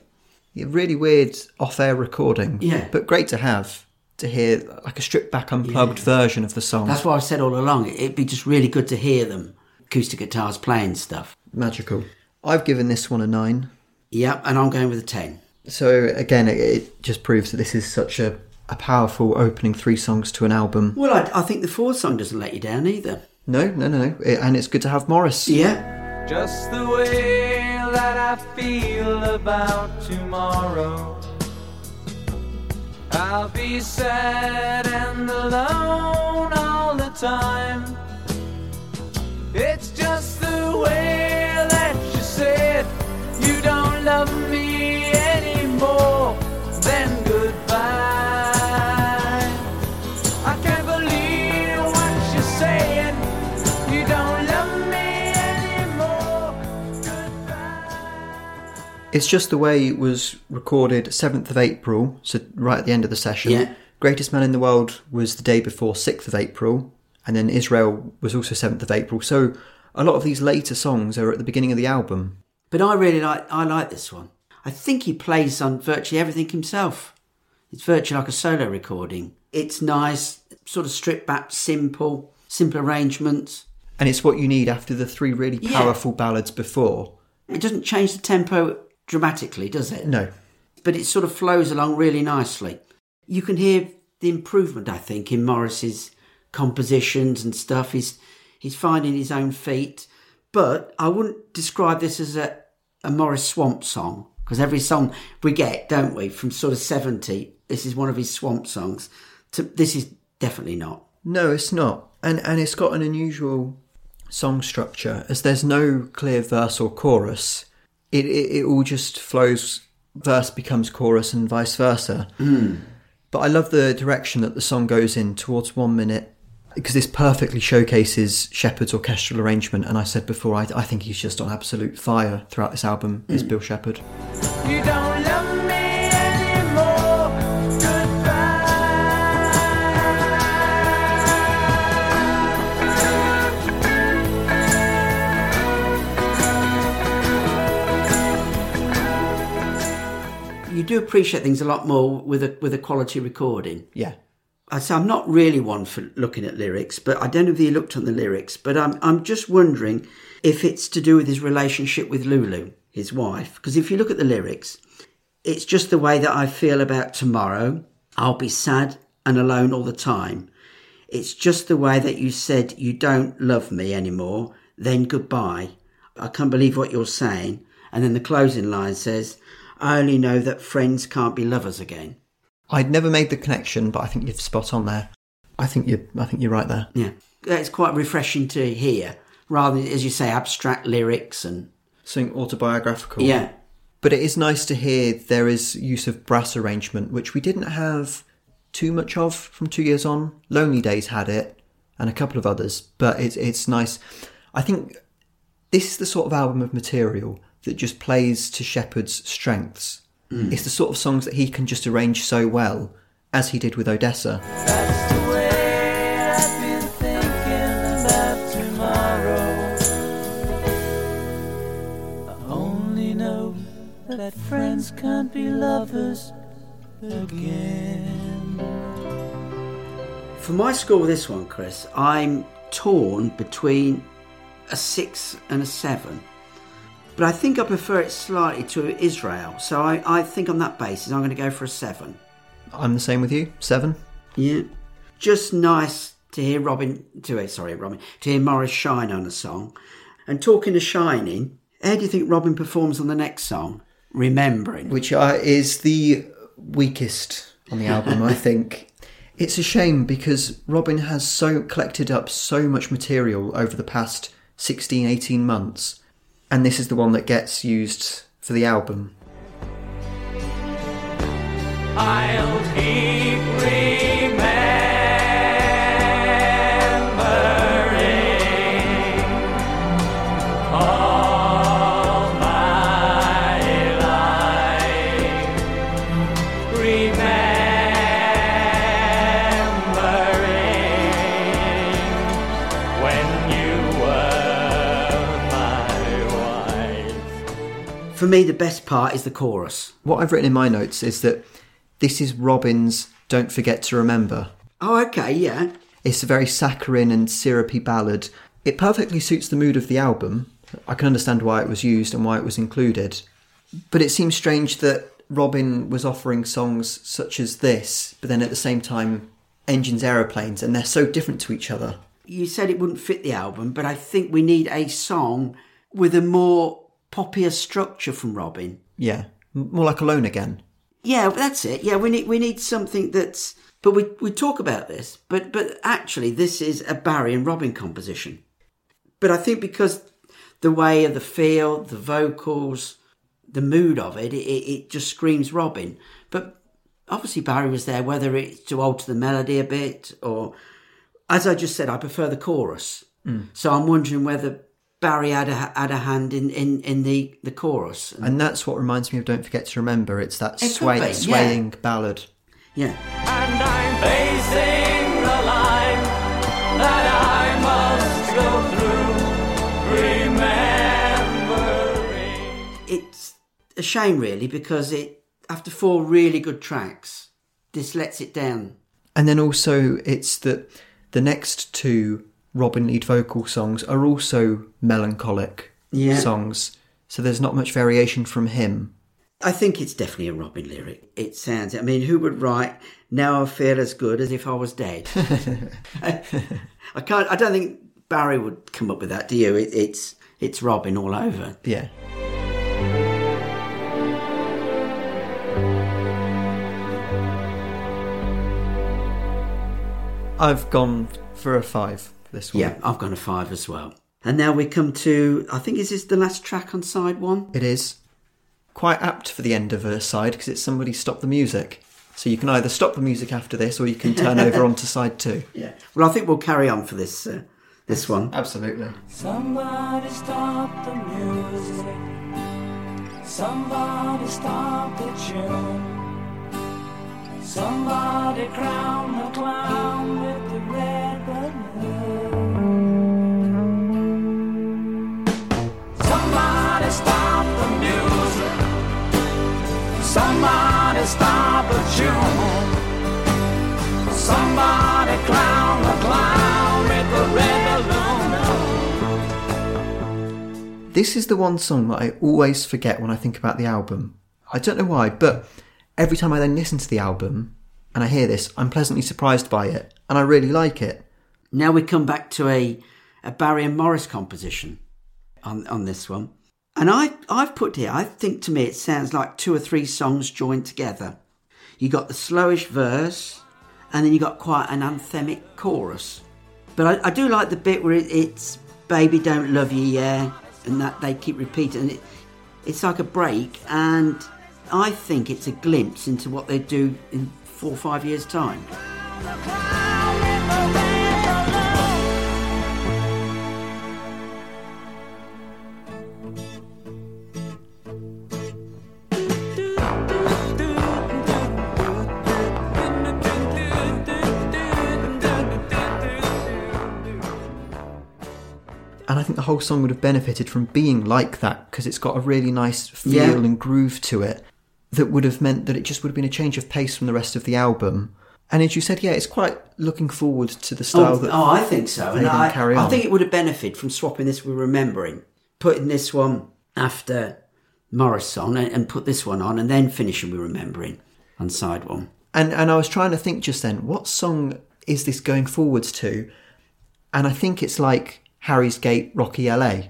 Yeah, really weird off-air recording. Yeah. but great to have to hear like a stripped back, unplugged version of the song. That's why I've said all along. It'd be just really good to hear them, acoustic guitars playing stuff. magical. I've given this one a nine. Yep, and I'm going with a 10. So again, it, it just proves that this is such a, a powerful opening three songs to an album. Well, I, I think the fourth song doesn't let you down either. No, no, no, no, It- and it's good to have Maurice. Yeah. Just the way that I feel about tomorrow. I'll be sad and alone all the time. It's just the way that you said you don't love me anymore. Then goodbye. I can't believe what you're saying. You don't love me anymore. Goodbye. It's just the way it was recorded 7th of April, so right at the end of the session. Yeah. Greatest Man in the World was the day before 6th of April, and then Israel was also 7th of April. So a lot of these later songs are at the beginning of the album. But I really like I like this one. I think he plays on virtually everything himself. It's virtually like a solo recording. It's nice, sort of stripped back, simple, simple arrangements. And it's what you need after the three really Yeah. powerful ballads before. It doesn't change the tempo dramatically, does it? No. But it sort of flows along really nicely. You can hear the improvement, I think, in Maurice's compositions and stuff. He's he's finding his own feet. But I wouldn't describe this as a, a Maurice Swamp song because every song we get, don't we, from sort of seventy, this is one of his Swamp songs. To, this is definitely not. No, it's not. And and it's got an unusual song structure as there's no clear verse or chorus. It it, it all just flows verse becomes chorus and vice versa. Hmm. But I love the direction that the song goes in towards 1 minute because this perfectly showcases Shepherd's orchestral arrangement and I said before I, I think he's just on absolute fire throughout this album is mm. Bill Shepherd. You don't love me anymore. Goodbye. You do appreciate things a lot more with a with a quality recording. Yeah. I say I'm not really one for looking at lyrics, but I don't know if you looked on the lyrics, but I'm I'm just wondering if it's to do with his relationship with Lulu, his wife. Because if you look at the lyrics, it's just the way that I feel about tomorrow. I'll be sad and alone all the time. It's just the way that you said you don't love me anymore. Then goodbye. I can't believe what you're saying. And then the closing line says, I only know that friends can't be lovers again. I'd never made the connection, but I think you've spot on there. I think you I think you're right there. Yeah, it's quite refreshing to hear, rather than, as you say, abstract lyrics and Something autobiographical. yeah, But it is nice to hear there is use of brass arrangement, which we didn't have too much of from two years on. Lonely Days had it, and a couple of others, but it's it's nice. I think this is the sort of album of material that just plays to Shepherd's strengths. Mm. It's the sort of songs that he can just arrange so well, as he did with Odessa. That's the way I've been thinking about tomorrow. I only know that friends can't be lovers again. For my score with this one, Chris, I'm torn between a six and a seven. But I think I prefer it slightly to Israel. So I, I think on that basis, I'm going to go for a seven. I'm the same with you. Seven. Yeah. Just nice to hear Robin, to hear, sorry, Robin, to hear Maurice shine on a song. And talking of shining, how do you think Robin performs on the next song? Remembering. which uh, is the weakest on the album, I think. It's a shame because Robin has so collected up so much material over the past 16, 18 months, and this is the one that gets used for the album. For me, the best part is the chorus. What I've written in my notes is that this is Robin's Don't Forget to Remember. Oh, okay, yeah. It's a very saccharine and syrupy ballad. It perfectly suits the mood of the album. I can understand why it was used and why it was included. But it seems strange that Robin was offering songs such as this, but then at the same time, engines, aeroplanes, and they're so different to each other. You said it wouldn't fit the album, but I think we need a song with a more poppier structure from Robin. Yeah, more like Alone Again. Yeah, that's it. Yeah, we need we need something that's. But we we talk about this, but but actually, this is a Barry and Robin composition. But I think because the way of the feel, the vocals, the mood of it, it, it just screams Robin. But obviously, Barry was there, whether it's to alter the melody a bit or, as I just said, I prefer the chorus. Mm. So I'm wondering whether Barry had a had a hand in in, in the the chorus. And that's what reminds me of Don't Forget to Remember. It's that It sway, be, yeah. swaying ballad. Yeah. And I'm facing the line that I must go through, remembering. it's a shame really because it after four really good tracks this lets it down And then also, it's that the next two Robin lead vocal songs are also melancholic Yeah. songs. So there's not much variation from him. i think it's definitely a robin lyric it sounds i mean who would write now i feel as good as if i was dead i can't i don't think barry would come up with that do you it, it's it's robin all over Yeah. I've gone for a five this one. yeah i've gone a five as well and now we come to i think is this the last track on side one It is quite apt for the end of a side because it's somebody stop the music. So you can either stop the music after this or you can turn over onto side two. yeah well i think we'll carry on for this uh, this one Absolutely. Somebody stop the music. Somebody stop the tune. Somebody crown the clown with the red Somebody stop the tune. Somebody clown the clown with the red balloon. This is the one song that I always forget when I think about the album. I don't know why, but every time I then listen to the album and I hear this, I'm pleasantly surprised by it and I really like it. Now we come back to a, a Barry and Maurice composition on, on this one. And I, I've put here, I think to me it sounds like two or three songs joined together. You got the slowish verse, and then you got quite an anthemic chorus. But I, I do like the bit where it, it's "Baby Don't Love You," yeah, and that they keep repeating. And it, it's like a break, and I think it's a glimpse into what they do in four or five years' time. And I think the whole song would have benefited from being like that because it's got a really nice feel Yeah. and groove to it that would have meant that it just would have been a change of pace from the rest of the album. And as you said, yeah, it's quite looking forward to the style Oh, that oh, I think so. And I, carry I think it would have benefited from swapping this with Remembering, putting this one after Maurice on and, and put this one on and then finishing with Remembering on side one. And and I was trying to think just then, what song is this going forwards to? And I think it's like Harry's Gate, Rocky LA.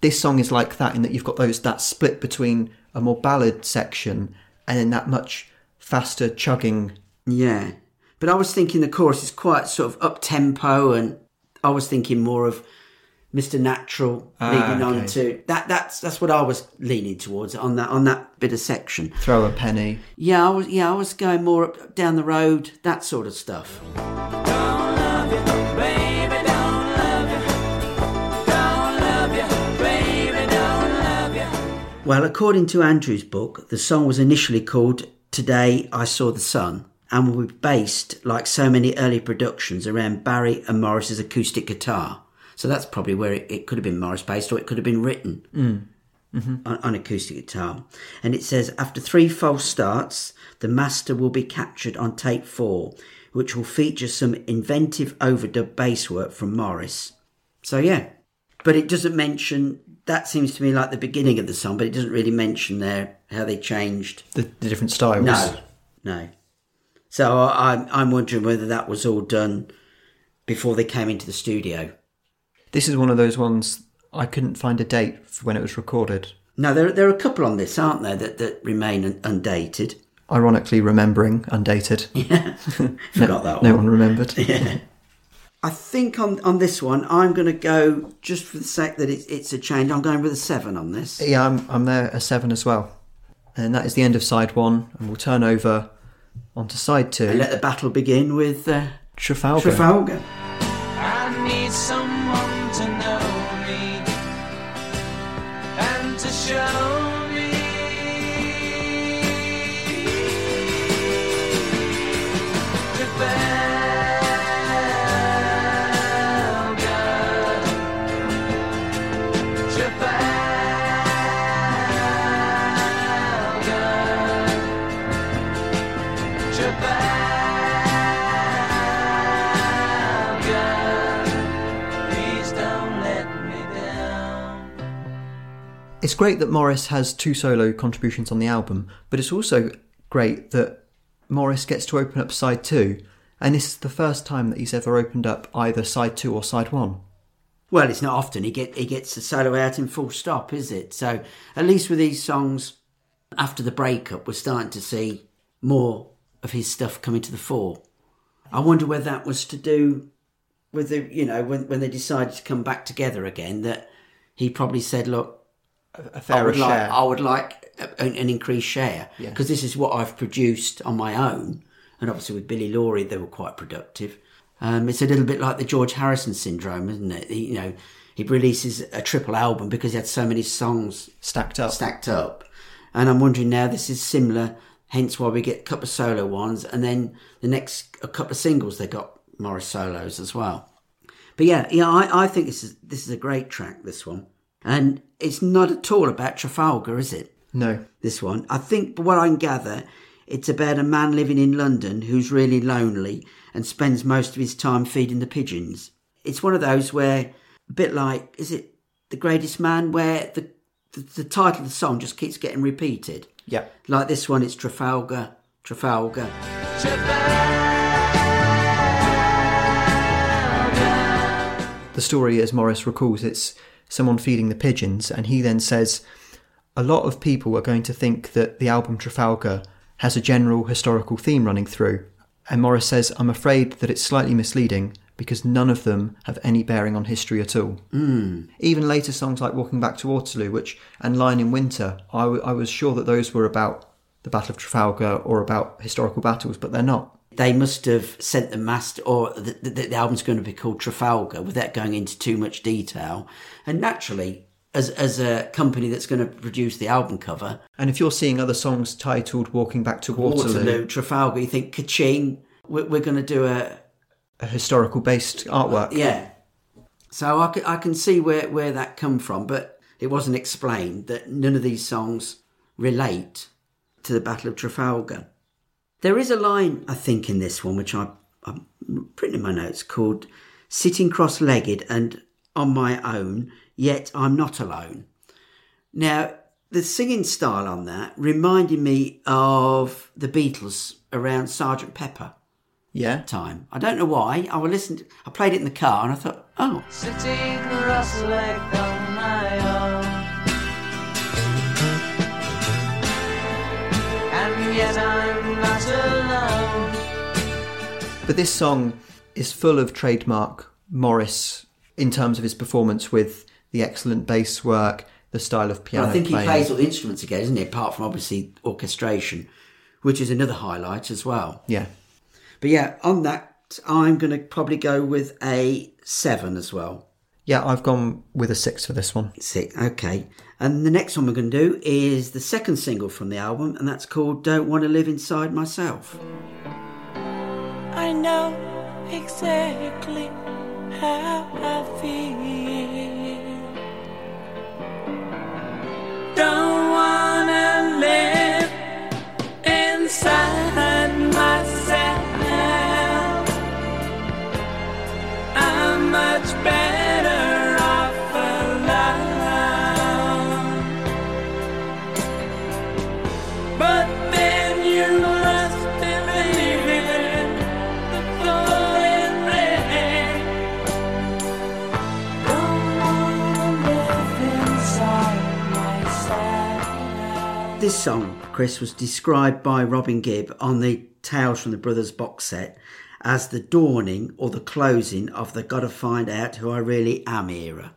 This song is like that in that you've got those that split between a more ballad section and then that much faster chugging. Yeah. But I was thinking the chorus is quite sort of up tempo and I was thinking more of Mr. Natural ah, leading on okay. to that that's that's what I was leaning towards on that on that bit of section. Throw a penny. Yeah, I was yeah, I was going more up down the road, that sort of stuff. Well, according to Andrew's book, the song was initially called Today I Saw the Sun and will be based, like so many early productions, around Barry and Maurice's acoustic guitar. So that's probably where it, it could have been Maurice based or it could have been written mm. mm-hmm. on, on acoustic guitar. And it says, after three false starts, the master will be captured on tape four, which will feature some inventive overdub bass work from Maurice. So yeah, but it doesn't mention. That seems to me like the beginning of the song, but it doesn't really mention there how they changed. The, the different styles. No, no. So I, I'm I'm wondering whether that was all done before they came into the studio. This is one of those ones I couldn't find a date for when it was recorded. No, there there are a couple on this, aren't there, that that remain un- undated. Ironically, remembering undated. Yeah, Forgot that one. No one remembered. I think on on this one, I'm going to go just for the sake that it's it's a change. I'm going with a seven on this. Yeah, I'm, I'm there a seven as well. And that is the end of side one, and we'll turn over onto side two. And let the battle begin with uh, Trafalgar. Trafalgar. It's great that Maurice has two solo contributions on the album, but it's also great that Maurice gets to open up side two, and this is the first time that he's ever opened up either side two or side one. Well, it's not often he get he gets a solo out in full stop, is it? So at least with these songs, after the breakup, we're starting to see more of his stuff coming to the fore. I wonder whether that was to do with the you know when when they decided to come back together again that he probably said, look, A I fairer would like share. I would like an, an increased share Yeah. because this is what I've produced on my own, and obviously with Billy Lawrie they were quite productive. Um, it's a little bit like the George Harrison syndrome, isn't it? He, you know, he releases a triple album because he had so many songs Stacked up. stacked up, and I'm wondering now this is similar. Hence why we get a couple of solo ones, and then the next a couple of singles they got Maurice solos as well. But yeah, yeah, I, I think this is this is a great track. This one, and it's not at all about Trafalgar, is it? No. This one, I think, but what I can gather, it's about a man living in London who's really lonely and spends most of his time feeding the pigeons. It's one of those where, a bit like, is it The Greatest Man, where the the, the title of the song just keeps getting repeated. Yeah. Like this one, it's Trafalgar, Trafalgar. The story, as Maurice recalls, it's someone feeding the pigeons, and he then says, a lot of people are going to think that the album Trafalgar has a general historical theme running through. And Maurice says, I'm afraid that it's slightly misleading because none of them have any bearing on history at all. Mm. Even later songs like Walking Back to Waterloo, which and Lion in Winter, I, w- I was sure that those were about the Battle of Trafalgar or about historical battles, but they're not. They must have sent the master, or the, the, the album's going to be called Trafalgar without going into too much detail. And naturally, as, as a company that's going to produce the album cover, And if you're seeing other songs titled Walking Back to Waterloo, Waterloo, Trafalgar, you think, ka-ching, we're, we're going to do a, a historical based artwork. Yeah. So I can, I can see where, where that come from, but it wasn't explained that none of these songs relate to the Battle of Trafalgar. There is a line, I think, in this one, which I, I'm printing in my notes, called Sitting Cross Legged and on my own, yet I'm not alone. Now, the singing style on that reminded me of the Beatles around Sergeant Pepper Yeah. time. I don't know why. I will listen. To, I played it in the car, and I thought, oh, Sitting cross-legged on my own And yet I'm not alone But this song is full of trademark Maurice in terms of his performance with the excellent bass work, the style of piano I think he plays all the instruments again, isn't he? Apart from obviously orchestration, which is another highlight as well. Yeah. But yeah, on that, I'm going to probably go with a seven as well. Yeah, I've gone with a six for this one. Six, okay. And the next one we're going to do is the second single from the album, and that's called "Don't Want to Live Inside Myself." I know exactly how I feel. Don't wanna live This song, Chris, was described by Robin Gibb on the Tales from the Brothers box set as the dawning or the closing of the "Gotta Find Out Who I Really Am" era.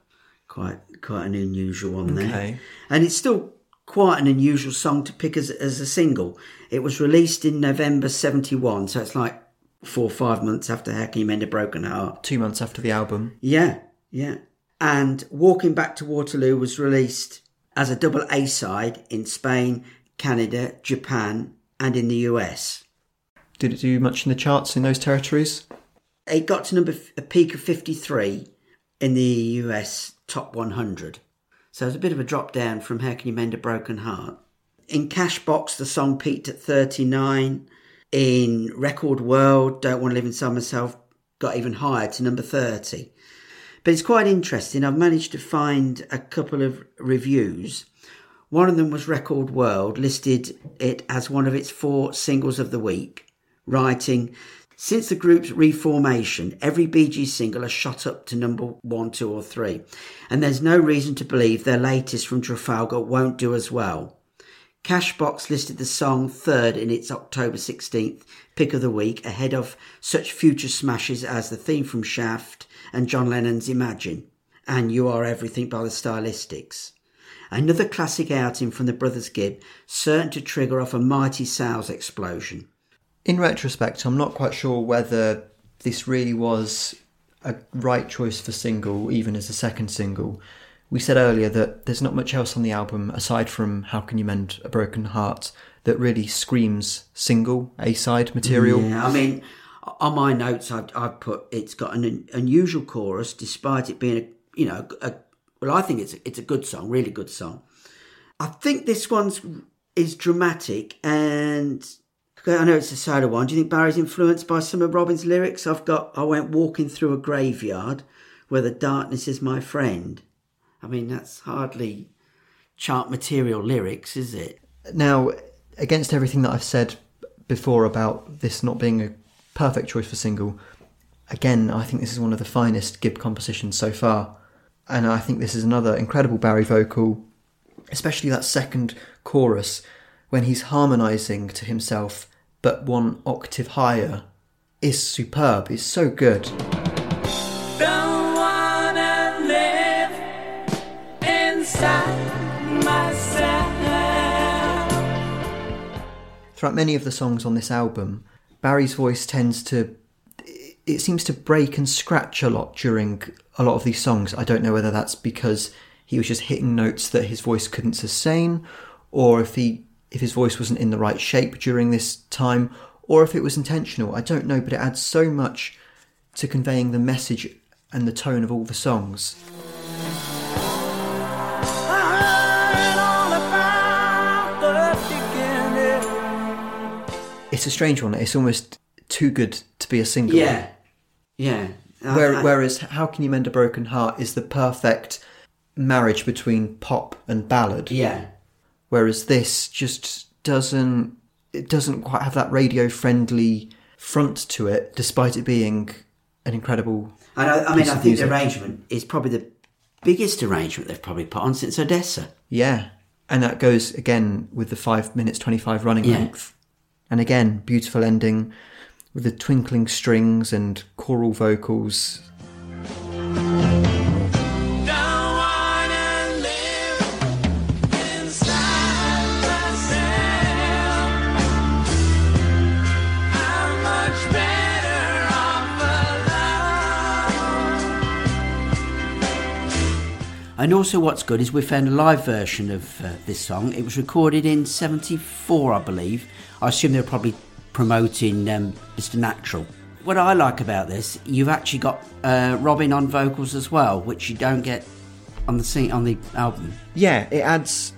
Quite, quite an unusual one there. Okay. And it's still quite an unusual song to pick as, as a single. It was released in November '71, so it's like four or five months after "How Can You Mend a Broken Heart." Two months after the album. Yeah, yeah. And Walking Back to Waterloo was released as a double A side in Spain, Canada, Japan, and in the US. Did it do much in the charts in those territories? It got to number a peak of 53 in the US top 100. So it's a bit of a drop down from How Can You Mend a Broken Heart. In Cashbox, the song peaked at 39. In Record World, Don't Want to Live Inside Myself, got even higher to number 30. But it's quite interesting. I've managed to find a couple of reviews. One of them was Record World, listed it as one of its four singles of the week, writing, Since the group's reformation, every Gees single has shot up to number one, two, or three, and there's no reason to believe their latest from Trafalgar won't do as well. Cashbox listed the song third in its October 16th pick of the week, ahead of such future smashes as the theme from Shaft and John Lennon's Imagine, and You Are Everything by the Stylistics. Another classic outing from the Brothers Gibb, certain to trigger off a mighty sales explosion. In retrospect, I'm not quite sure whether this really was a right choice for single, even as a second single. We said earlier that there's not much else on the album aside from How Can You Mend a Broken Heart that really screams single A side material. Yeah, I mean, on my notes, I've, I've put it's got an unusual chorus, despite it being a you know a, well, I think it's a, it's a good song, really good song. I think this one's is dramatic, and I know it's a solo one. Do you think Barry's influenced by some of Robin's lyrics? I've got I went walking through a graveyard where the darkness is my friend. I mean, that's hardly chart material lyrics, is it? Now, against everything that I've said before about this not being a perfect choice for single, again, I think this is one of the finest Gibb compositions so far. And I think this is another incredible Barry vocal, especially that second chorus when he's harmonizing to himself but one octave higher is superb. It's so good. Don't wanna live inside myself. Throughout many of the songs on this album, Barry's voice tends to it seems to break and scratch a lot during a lot of these songs. I don't know whether that's because he was just hitting notes that his voice couldn't sustain or if he if his voice wasn't in the right shape during this time or if it was intentional. I don't know, but it adds so much to conveying the message and the tone of all the songs. It's a strange one. It's almost too good to be a single. Yeah, yeah. I- Where, I- whereas How Can You Mend a Broken Heart is the perfect marriage between pop and ballad. yeah, Whereas this just doesn't it doesn't quite have that radio friendly front to it, despite it being an incredible and I, I mean, I think the arrangement is probably the biggest arrangement they've probably put on since Odessa. Yeah. And that goes again with the five minutes twenty five running Yeah. length. And again, beautiful ending with the twinkling strings and choral vocals. And also, what's good is we found a live version of uh, this song. It was recorded in '74, I believe. I assume they were probably promoting um, Mr. Natural. What I like about this, you've actually got uh, Robin on vocals as well, which you don't get on the sing- on the album. Yeah, it adds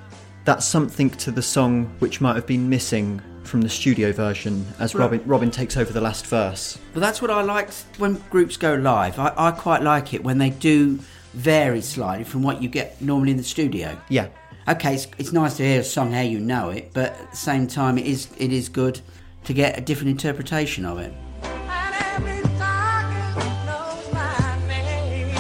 that something to the song which might have been missing from the studio version as Right. Robin Robin takes over the last verse. But that's what I like when groups go live. I, I quite like it when they do vary slightly from what you get normally in the studio. Yeah. okay, it's, it's nice to hear a song how you know it, but at the same time, it is it is good to get a different interpretation of it. And every target knows my name.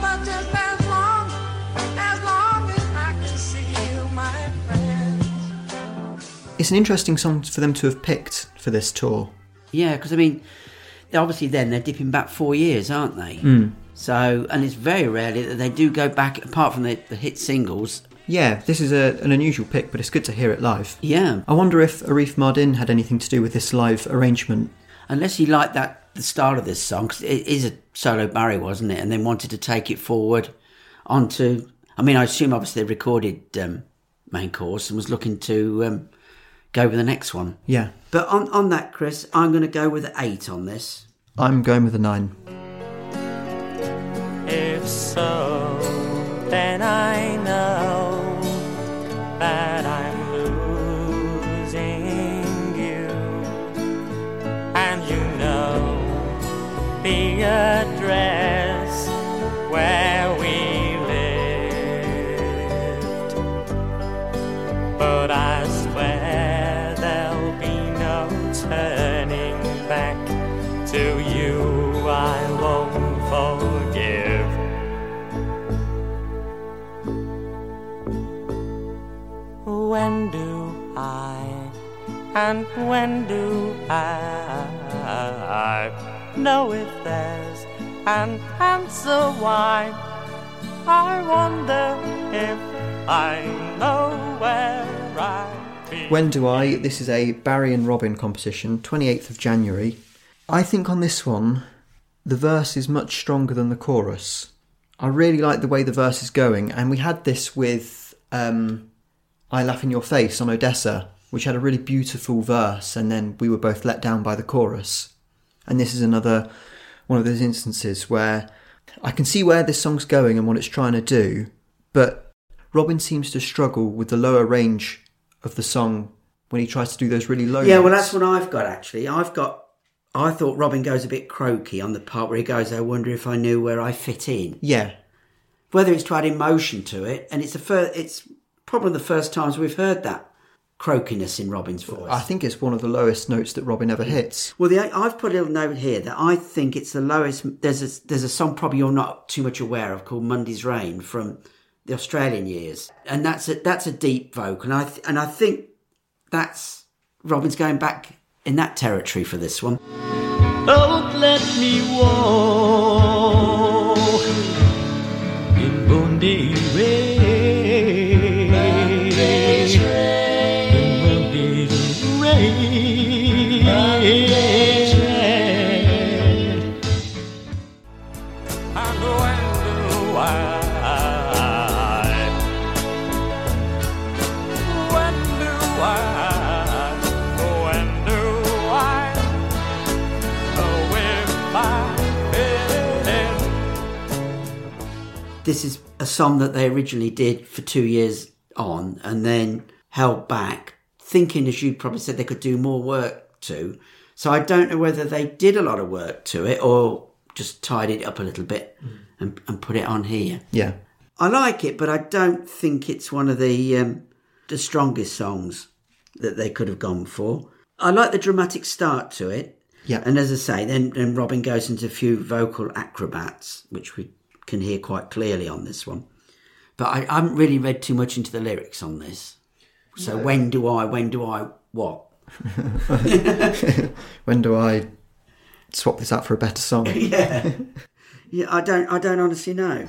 But just as long, as long as I can see you, my friends. It's an interesting song for them to have picked for this tour. Yeah, because I mean, obviously, then they're dipping back four years, aren't they? Mm. So, and it's very rarely that they do go back, apart from the, the hit singles. Yeah, this is a, an unusual pick, but it's good to hear it live. Yeah, I wonder if Arif Mardin had anything to do with this live arrangement. unless you like that the style of this song, 'cause it is a solo Barry, wasn't it? And then wanted to take it forward onto. I mean, I assume obviously they recorded um, main course and was looking to um, go with the next one. Yeah, But on, on that, Chris, I'm going to go with an eight on this. I'm going with a nine. If so, then I know that I'm losing you. And you know the address where we lived. But I When do I, and when do I know if there's an answer why? I wonder if I know where I. When Do I? This is a Barry and Robin composition, 28th of January. I think on this one, the verse is much stronger than the chorus. I really like the way the verse is going, and we had this with um, I Laugh in Your Face on Odessa, which had a really beautiful verse, and then we were both let down by the chorus. And this is another one of those instances where I can see where this song's going and what it's trying to do, but Robin seems to struggle with the lower range of the song when he tries to do those really low Yeah, well, that's what I've got actually. I've got. I thought Robin goes a bit croaky on the part where he goes, I wonder if I knew where I fit in. Yeah, Whether it's to add emotion to it, and it's the first, it's probably the first times we've heard that croakiness in Robin's voice. I think it's one of the lowest notes that Robin ever hits. Well, the, I've put a little note here that I think it's the lowest. There's a, there's a song probably you're not too much aware of called "Monday's Rain" from the Australian years, and that's a that's a deep vocal, and I th- and I think that's Robin's going back in that territory for this one. Don't let me walk This is a song that they originally did for two years on, and then held back, thinking, as you probably said, they could do more work to. So I don't know whether they did a lot of work to it or just tidied it up a little bit and, and put it on here. Yeah. I like it, but I don't think it's one of the um, the strongest songs that they could have gone for. I like the dramatic start to it. Yeah. And as I say, then, then Robin goes into a few vocal acrobats, which we can hear quite clearly on this one. But I, I haven't really read too much into the lyrics on this. So when do I, when do I, what? When do I swap this out for a better song? yeah, Yeah, I don't, I don't honestly know.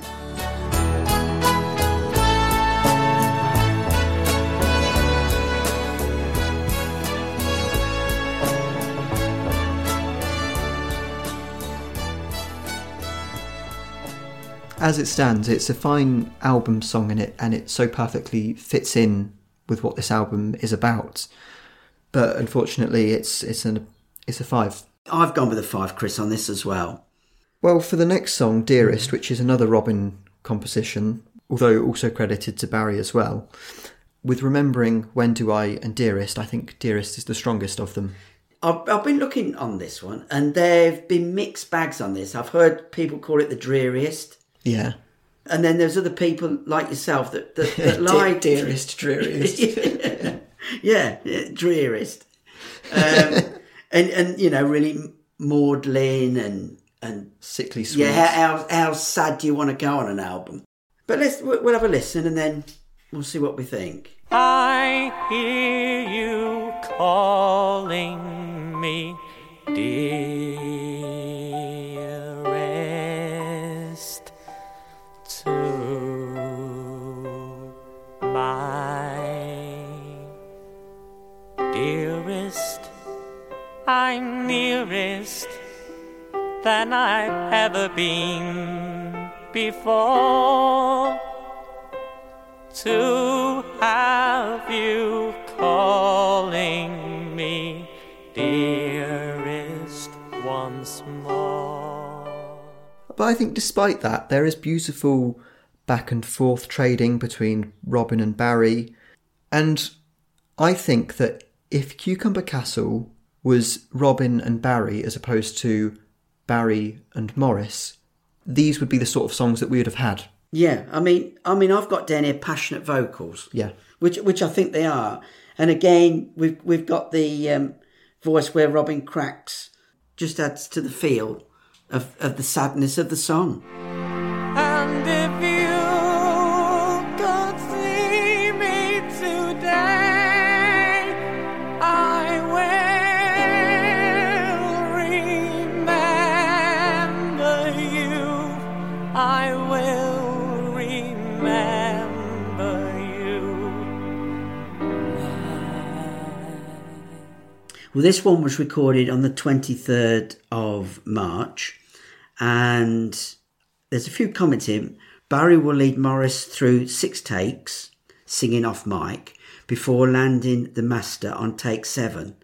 As it stands, it's a fine album song in it, and it so perfectly fits in with what this album is about. But unfortunately, it's it's an it's a five. I've gone with a five, Chris, on this as well. Well, for the next song, Dearest, mm. which is another Robin composition, although also credited to Barry as well, with remembering When Do I and Dearest, I think Dearest is the strongest of them. I've, I've been looking on this one, and there've been mixed bags on this. I've heard people call it the dreariest, Yeah. and then there's other people like yourself that that, that like Dearest, dreariest. yeah, yeah, drearest, um, and and you know really maudlin and and Sickly sweet. yeah, how, how how sad do you want to go on an album? But let's we'll we'll have a listen, and then we'll see what we think. I hear you calling me dearest than I've ever been before to have you calling me dearest once more. But I think despite that, there is beautiful back and forth trading between Robin and Barry. And I think that if Cucumber Castle was Robin and Barry as opposed to Barry and Maurice, these would be the sort of songs that we would have had. Yeah, I mean, I mean, I've got down here passionate vocals. Yeah. which which I think they are. And again, we've we've got the um, voice where Robin cracks, just adds to the feel of of the sadness of the song. Well, this one was recorded on the twenty third of March, and there's a few comments in. Barry will lead Maurice through six takes, singing off mic, before landing the master on take seven.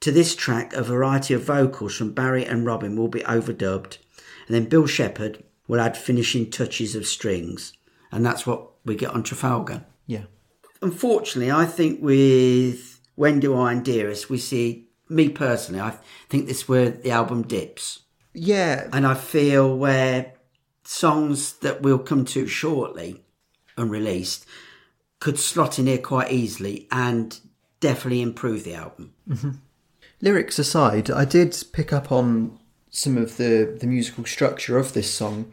To this track, a variety of vocals from Barry and Robin will be overdubbed, and then Bill Shepherd will add finishing touches of strings, and that's what we get on Trafalgar. Yeah. Unfortunately, I think with When Do I and Dearest, we see, me personally, I think this is where the album dips. Yeah. And I feel where songs that we'll come to shortly, unreleased, could slot in here quite easily and definitely improve the album. Lyrics aside, I did pick up on some of the, the musical structure of this song,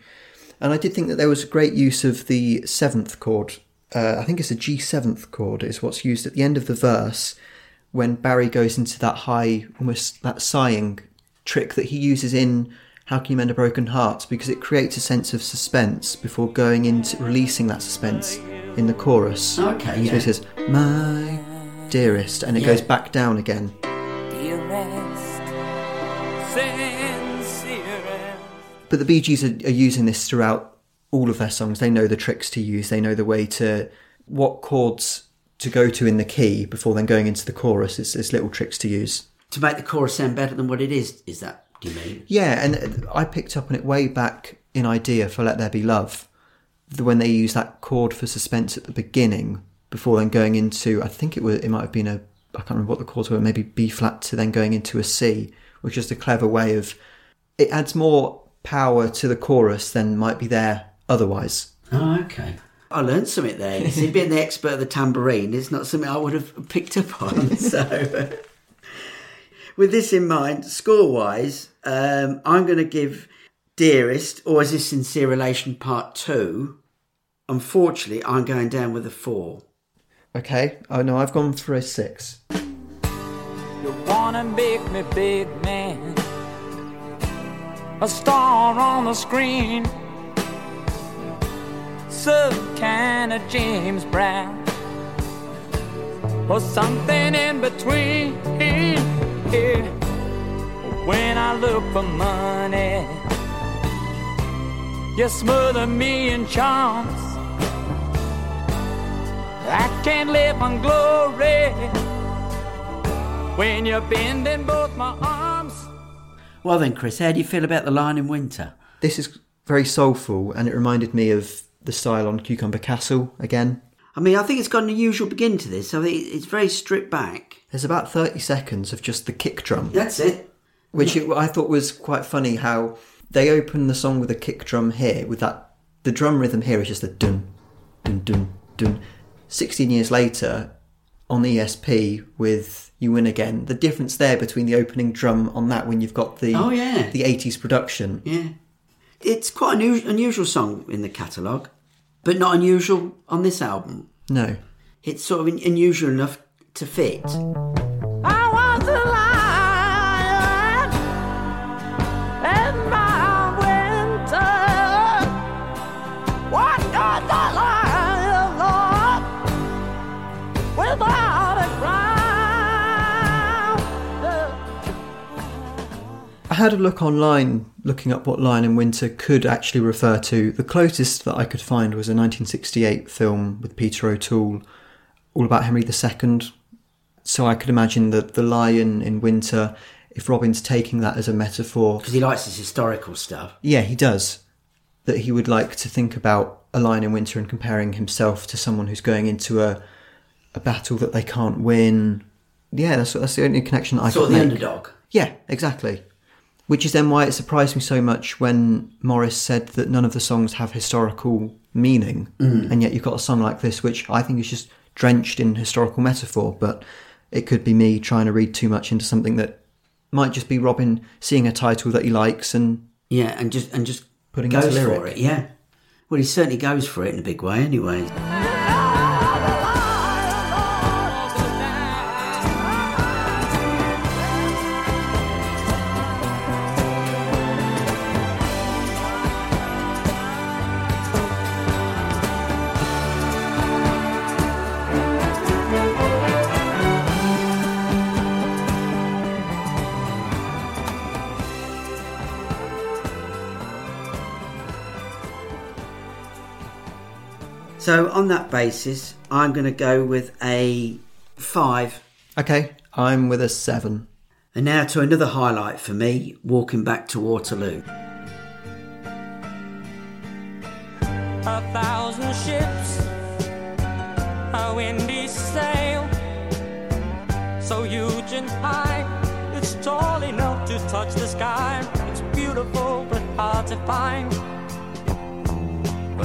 and I did think that there was a great use of the seventh chord. Uh, I think it's a G seventh chord, is what's used at the end of the verse when Barry goes into that high, almost that sighing trick that he uses in How Can You Mend a Broken Heart because it creates a sense of suspense before going into releasing that suspense in the chorus. Okay, So yeah. he says, My dearest, and it Yeah. goes back down again. Dearest, sincerest. But the Bee Gees are, are using this throughout all of their songs. They know the tricks to use. They know the way to what chords to go to in the key before then going into the chorus. It's, it's little tricks to use. To make the chorus sound better than what it is, is that, do you mean? Yeah, and I picked up on it way back in Idea for Let There Be Love, when they use that chord for suspense at the beginning before then going into. I think it was it might have been a I can't remember what the chords were. Maybe B flat to then going into a C, which is a clever way of. It adds more power to the chorus than might be there otherwise. Oh, okay. I learned something there. You see, being the expert of the tambourine is not something I would have picked up on. So, with this in mind, score wise, um, I'm going to give Dearest, or is this Sincere Relation Part 2? Unfortunately, I'm going down with a 4. Okay. Oh no, I've gone for a six. You wanna make me big man, a star on the screen, some kind of James Brown, or something in between. Yeah. When I look for money, you smother me in charms. I can't live on glory when you're bending both my arms. Well, then, Chris, how do you feel about The Lion in Winter? This is very soulful, and it reminded me of the style on Cucumber Castle again. I mean, I think it's got an unusual beginning to this. I think it's very stripped back. There's about 30 seconds of just the kick drum. That's it. which it, I thought was quite funny how they open the song with a kick drum here with that the drum rhythm here is just a dun dun dun dun. Sixteen years later, on ESP with "You Win Again," the difference there between the opening drum on that when you've got the Oh, yeah. the eighties production. Yeah. It's quite an unusual song in the catalogue, but not unusual on this album. No, It's sort of unusual enough to fit. I had a look online, looking up what Lion in Winter could actually refer to. The closest that I could find was a 1968 film with Peter O'Toole, all about Henry II. So I could imagine that the Lion in Winter, if Robin's taking that as a metaphor, Because he likes his historical stuff. yeah, he does. That he would like to think about a lion in winter and comparing himself to someone who's going into a a battle that they can't win. Yeah, that's that's the only connection that I Sort of the make. underdog. Yeah, exactly. Which is then why it surprised me so much when Maurice said that none of the songs have historical meaning, mm. and yet you've got a song like this, which I think is just drenched in historical metaphor. But it could be me trying to read too much into something that might just be Robin seeing a title that he likes and Yeah, and just and just Putting it to goes for it. Yeah. Well, he certainly goes for it in a big way, anyway. So, on that basis, I'm going to go with a five. Okay, I'm with a seven. And now to another highlight for me walking back to Waterloo. A thousand ships, a windy sail, so huge and high, it's tall enough to touch the sky. It's beautiful but hard to find.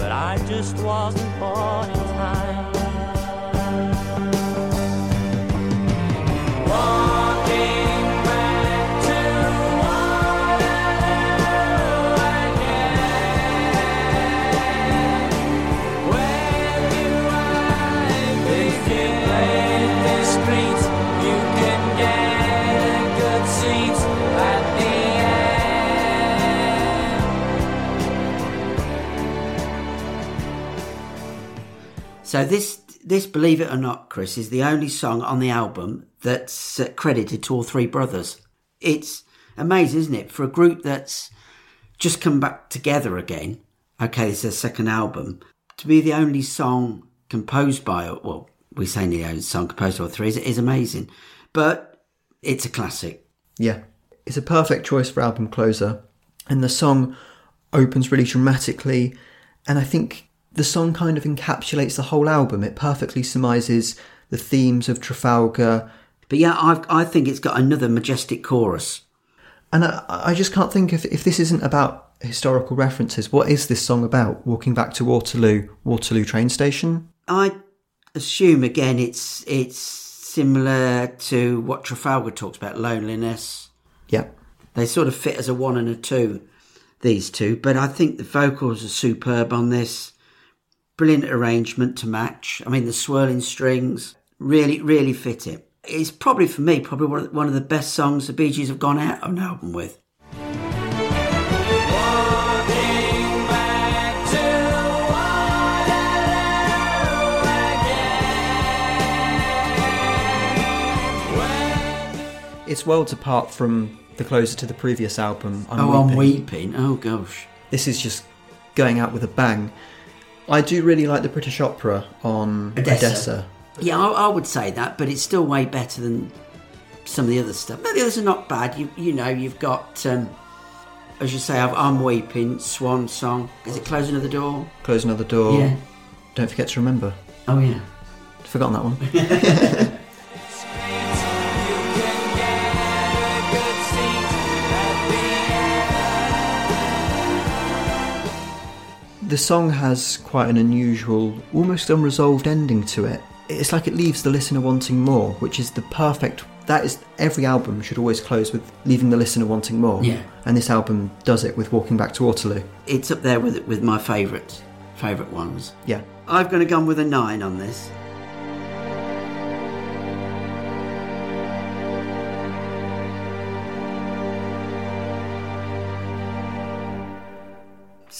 But I just wasn't born in time. So this, this, believe it or not, Chris, is the only song on the album that's uh, credited to all three brothers. It's amazing, isn't it? For a group that's just come back together again. Okay, it's their second album. To be the only song composed by, well, we say the only song composed by all three is, is amazing. But it's a classic. Yeah. It's a perfect choice for album closer. And the song opens really dramatically. And I think the song kind of encapsulates the whole album. It perfectly surmises the themes of Trafalgar. But yeah, I've, I think it's got another majestic chorus. And I, I just can't think if, if this isn't about historical references, what is this song about? Walking back to Waterloo, Waterloo train station? I assume again it's it's similar to what Trafalgar talks about loneliness. Yeah. They sort of fit as a one and a two, these two. But I think the vocals are superb on this. Brilliant arrangement to match. I mean, the swirling strings really, really fit it. It's probably for me probably one of- the best songs the Bee Gees have gone out on an album with. It's worlds apart from the closer to the previous album. I'm oh, I'm Weeping. weeping. Oh gosh. This is just going out with a bang. I do really like the British Opera on Odessa. Odessa. Yeah, I, I would say that, but it's still way better than some of the other stuff. No, the others are not bad. You you know, you've got um, as you say, I've, I'm weeping. Swan song. Is it closing of the door? Close another door. Yeah. Don't forget to remember. Oh yeah. Forgotten that one. the song has quite an unusual, almost unresolved ending to it. It's like it leaves the listener wanting more, which is the perfect. That is every album should always close with leaving the listener wanting more. Yeah. And this album does it with Walking Back to Waterloo. It's up there with with my favourite favourite ones. Yeah. I've going to go with a nine on this.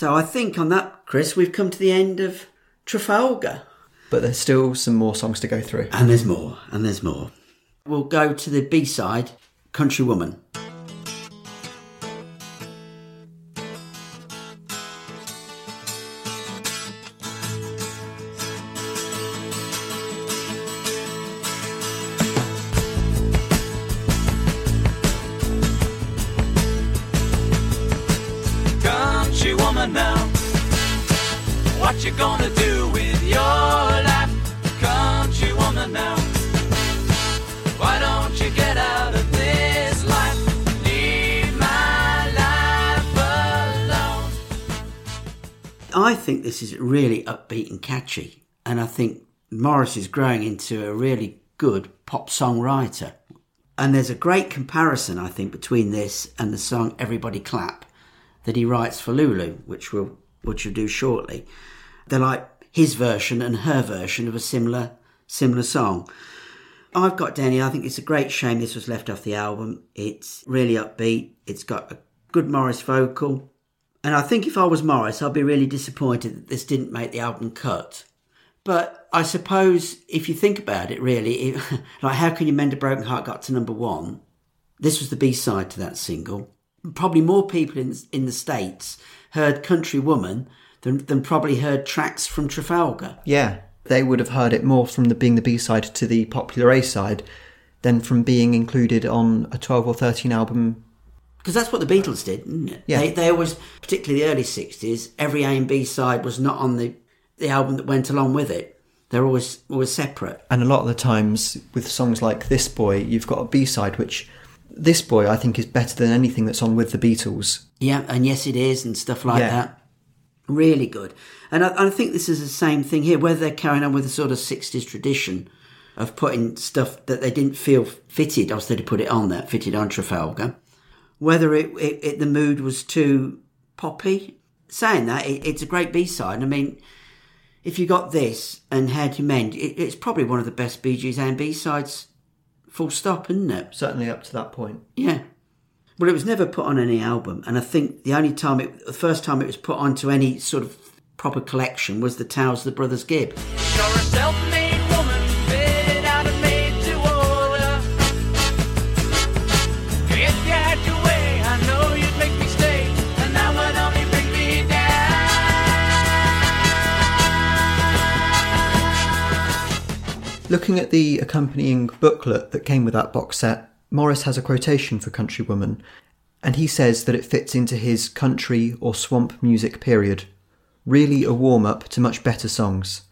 So I think on that, Chris, we've come to the end of Trafalgar. But there's still some more songs to go through. And there's more, and there's more. We'll go to the B side, Country Woman. This is really upbeat and catchy, and I think Maurice is growing into a really good pop songwriter. And there's a great comparison, I think, between this and the song "Everybody Clap" that he writes for Lulu, which we'll which we'll do shortly. They're like his version and her version of a similar similar song. I've got Danny. I think it's a great shame this was left off the album. It's really upbeat. It's got a good Maurice vocal. And I think if I was Maurice, I'd be really disappointed that this didn't make the album cut. But I suppose if you think about it, really, it, like how can you mend a broken heart got to number one? This was the B side to that single. Probably more people in in the states heard "Country Woman" than than probably heard tracks from Trafalgar. Yeah. They would have heard it more from the being the B side to the popular A side than from being included on a 12 or 13 album. Because that's what the Beatles did, didn't it? Yeah. They, they always, particularly the early 60s, every A and B side was not on the, the album that went along with it. They're always always separate. And a lot of the times with songs like This Boy, you've got a B side, which This Boy I think is better than anything that's on with the Beatles. Yeah, and yes, it is, and stuff like Yeah. that. Really good. And I, I think this is the same thing here, whether they're carrying on with the sort of 60s tradition of putting stuff that they didn't feel fitted, they'd have put it on there, fitted on Trafalgar. Whether it, it, it the mood was too poppy. Saying that, it, it's a great B-side. I mean, if you got this and How to Mend, it, it's probably one of the best Bee Gees and B-sides, full stop, isn't it? Certainly up to that point. Yeah. Well, it was never put on any album, and I think the only time it, the first time it was put onto any sort of proper collection was the Tales of the Brothers Gibb. Looking at the accompanying booklet that came with that box set, Maurice has a quotation for Countrywoman, and he says that it fits into his country or swamp music period. Really a warm up to much better songs.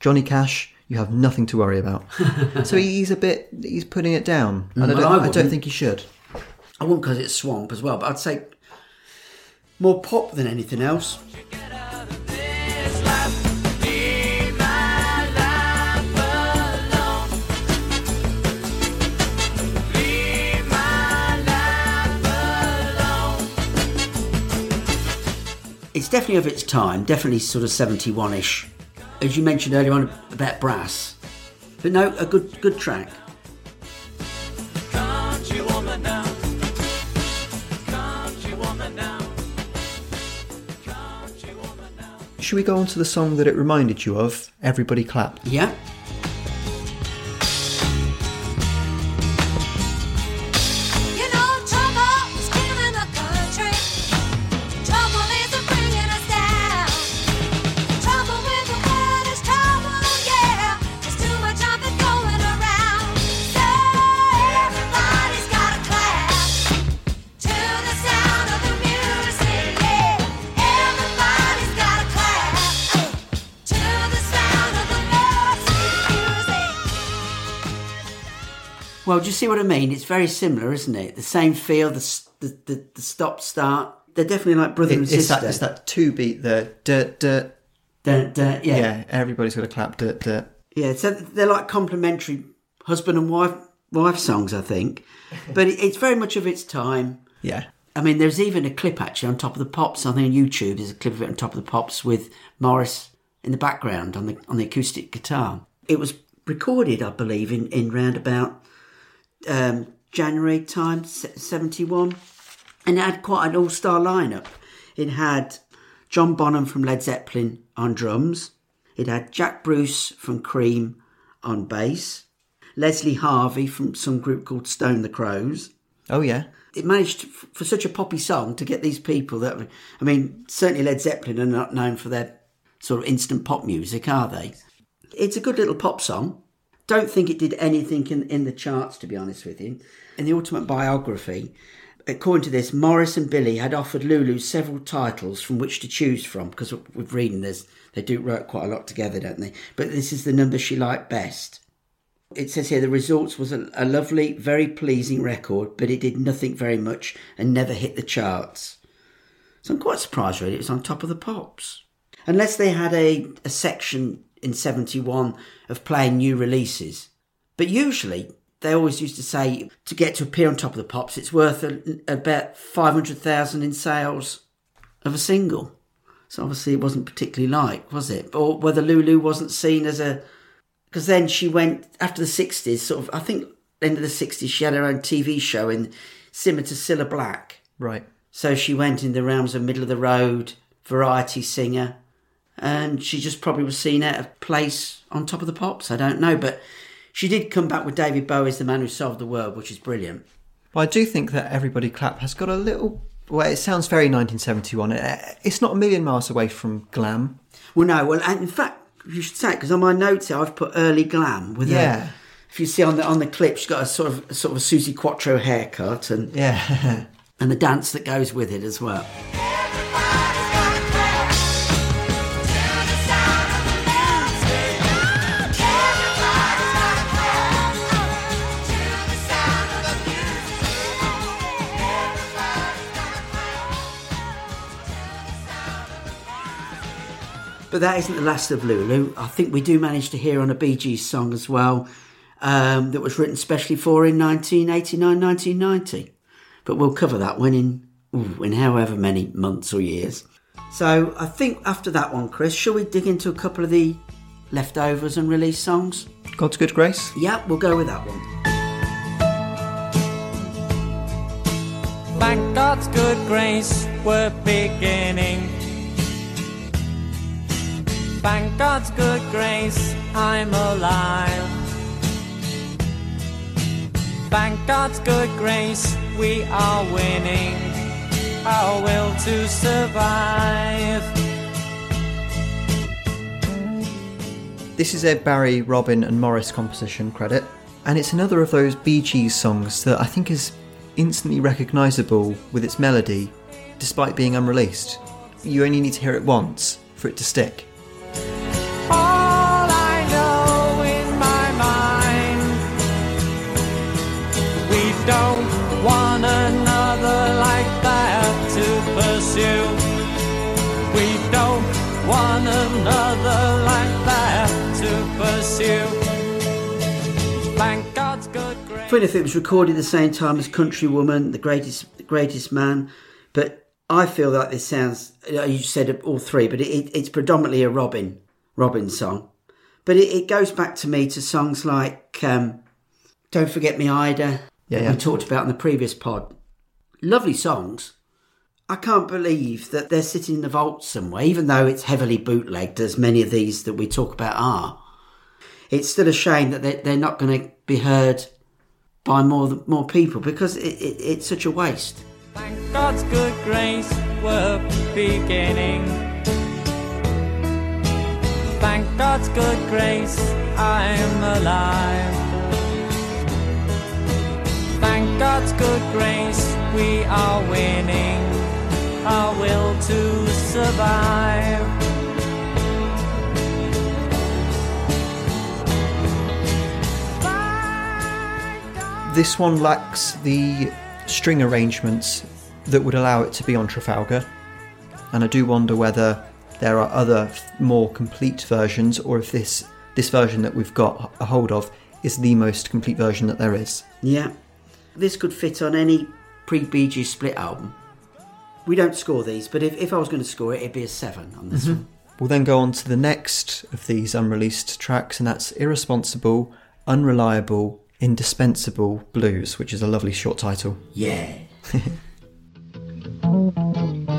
Johnny Cash, you have nothing to worry about. so he's a bit, he's putting it down. And I, don't, I I don't think he should. I wouldn't because it's swamp as well, but I'd say more pop than anything else. It's definitely of its time, definitely sort of 71ish. As you mentioned earlier on about brass. But no, a good good track. Country woman now. Country woman now. Country woman now. Should we go on to the song that it reminded you of? Everybody Clap. Yeah. Well, do you see what I mean? It's very similar, isn't it? The same feel, the the, the, the stop start. They're definitely like brother It- and it's, sister. that, it's that two beat there. dirt, dirt. Dirt, dirt, yeah. Yeah, everybody's got to clap. dirt, dirt. Yeah, so they're like complementary husband and wife wife songs, I think. But it, it's very much of its time. Yeah. I mean, there's even a clip actually on top of the pops. I think on YouTube there's a clip of it on top of the pops with Maurice in the background on the on the acoustic guitar. It was recorded, I believe, in in round about um, January time, seventy one, and it had quite an all star lineup. It had John Bonham from Led Zeppelin on drums. It had Jack Bruce from Cream on bass. Leslie Harvey from some group called Stone the Crows Oh, yeah. it managed to, for such a poppy song to get these people that I mean certainly Led Zeppelin are not known for their sort of instant pop music are they it's a good little pop song don't think it did anything in, in the charts to be honest with you in the ultimate biography according to this Maurice and Billy had offered Lulu several titles from which to choose from because with reading this, they do work quite a lot together don't they but this is the number she liked best it says here the results was a, a lovely, very pleasing record, but it did nothing very much and never hit the charts. So I'm quite surprised really it was on top of the pops. Unless they had a, a section in 71 of playing new releases. But usually they always used to say to get to appear on top of the pops it's worth a, about 500,000 in sales of a single. So obviously it wasn't particularly like, was it? Or whether Lulu wasn't seen as a because then she went after the 60s sort of i think end of the 60s she had her own tv show in similar to cilla black Right. so she went in the realms of middle of the road variety singer and she just probably was seen out of place on top of the pops i don't know but she did come back with david bowie's the man who sold the world which is brilliant Well, I do think that Everybody Clap has got a little. Well, it sounds very 1971. Uh, it's not a million miles away from glam. well no well and in fact you should say it because on my notes here i've put early glam with Yeah. a if you see on the on the clip she's got a sort of sort of a Suzi Quatro haircut and Yeah. and the dance that goes with it as well Everybody's But that isn't the last of Lulu. I think we do manage to hear on a Bee Gees song as well um, that was written specially for in 1989 1990. But we'll cover that one in, ooh, in however many months or years. So I think after that one, Chris, shall we dig into a couple of the leftovers and release songs? God's good grace. Yeah, we'll go with that one. Thank God's good grace, we're beginning Thank God's good grace, I'm alive. Thank God's good grace, we are winning. Our will to survive. This is a Barry, Robin, and Maurice composition credit, and it's another of those Bee Gees songs that I think is instantly recognisable with its melody, despite being unreleased. You only need to hear it once for it to stick. To pursue. We don't want another like that to pursue. Thank God's good grace. Funny if it was recorded the same time as Countrywoman, The Greatest, the Greatest Man, but I feel like this sounds. uh, You said all three, but it, it, it's predominantly a Robin, Robin song. But it, it goes back to me to songs like um, "Don't Forget Me, Ida." Yeah, that yeah. we talked about in the previous pod. Lovely songs. I can't believe that they're sitting in the vault somewhere, even though it's heavily bootlegged, as many of these that we talk about are. It's still a shame that they're, not going to be heard by more more people because it, it, it's such a waste. Thank God's good grace, we're beginning. Thank God's good grace, I'm alive. Thank God's good grace, we are winning. Our will to survive. This one lacks the string arrangements that would allow it to be on Trafalgar, and I do wonder whether there are other more complete versions, or if this this version that we've got a hold of is the most complete version that there is. Yeah, this could fit on any pre Bee Gees split album. We don't score these, but if, if I was going to score it, it'd be a seven on this mm-hmm. one. We'll then go on to the next of these unreleased tracks, and that's Irresponsible, Unreliable, Indispensable Blues, which is a lovely short title. Yeah.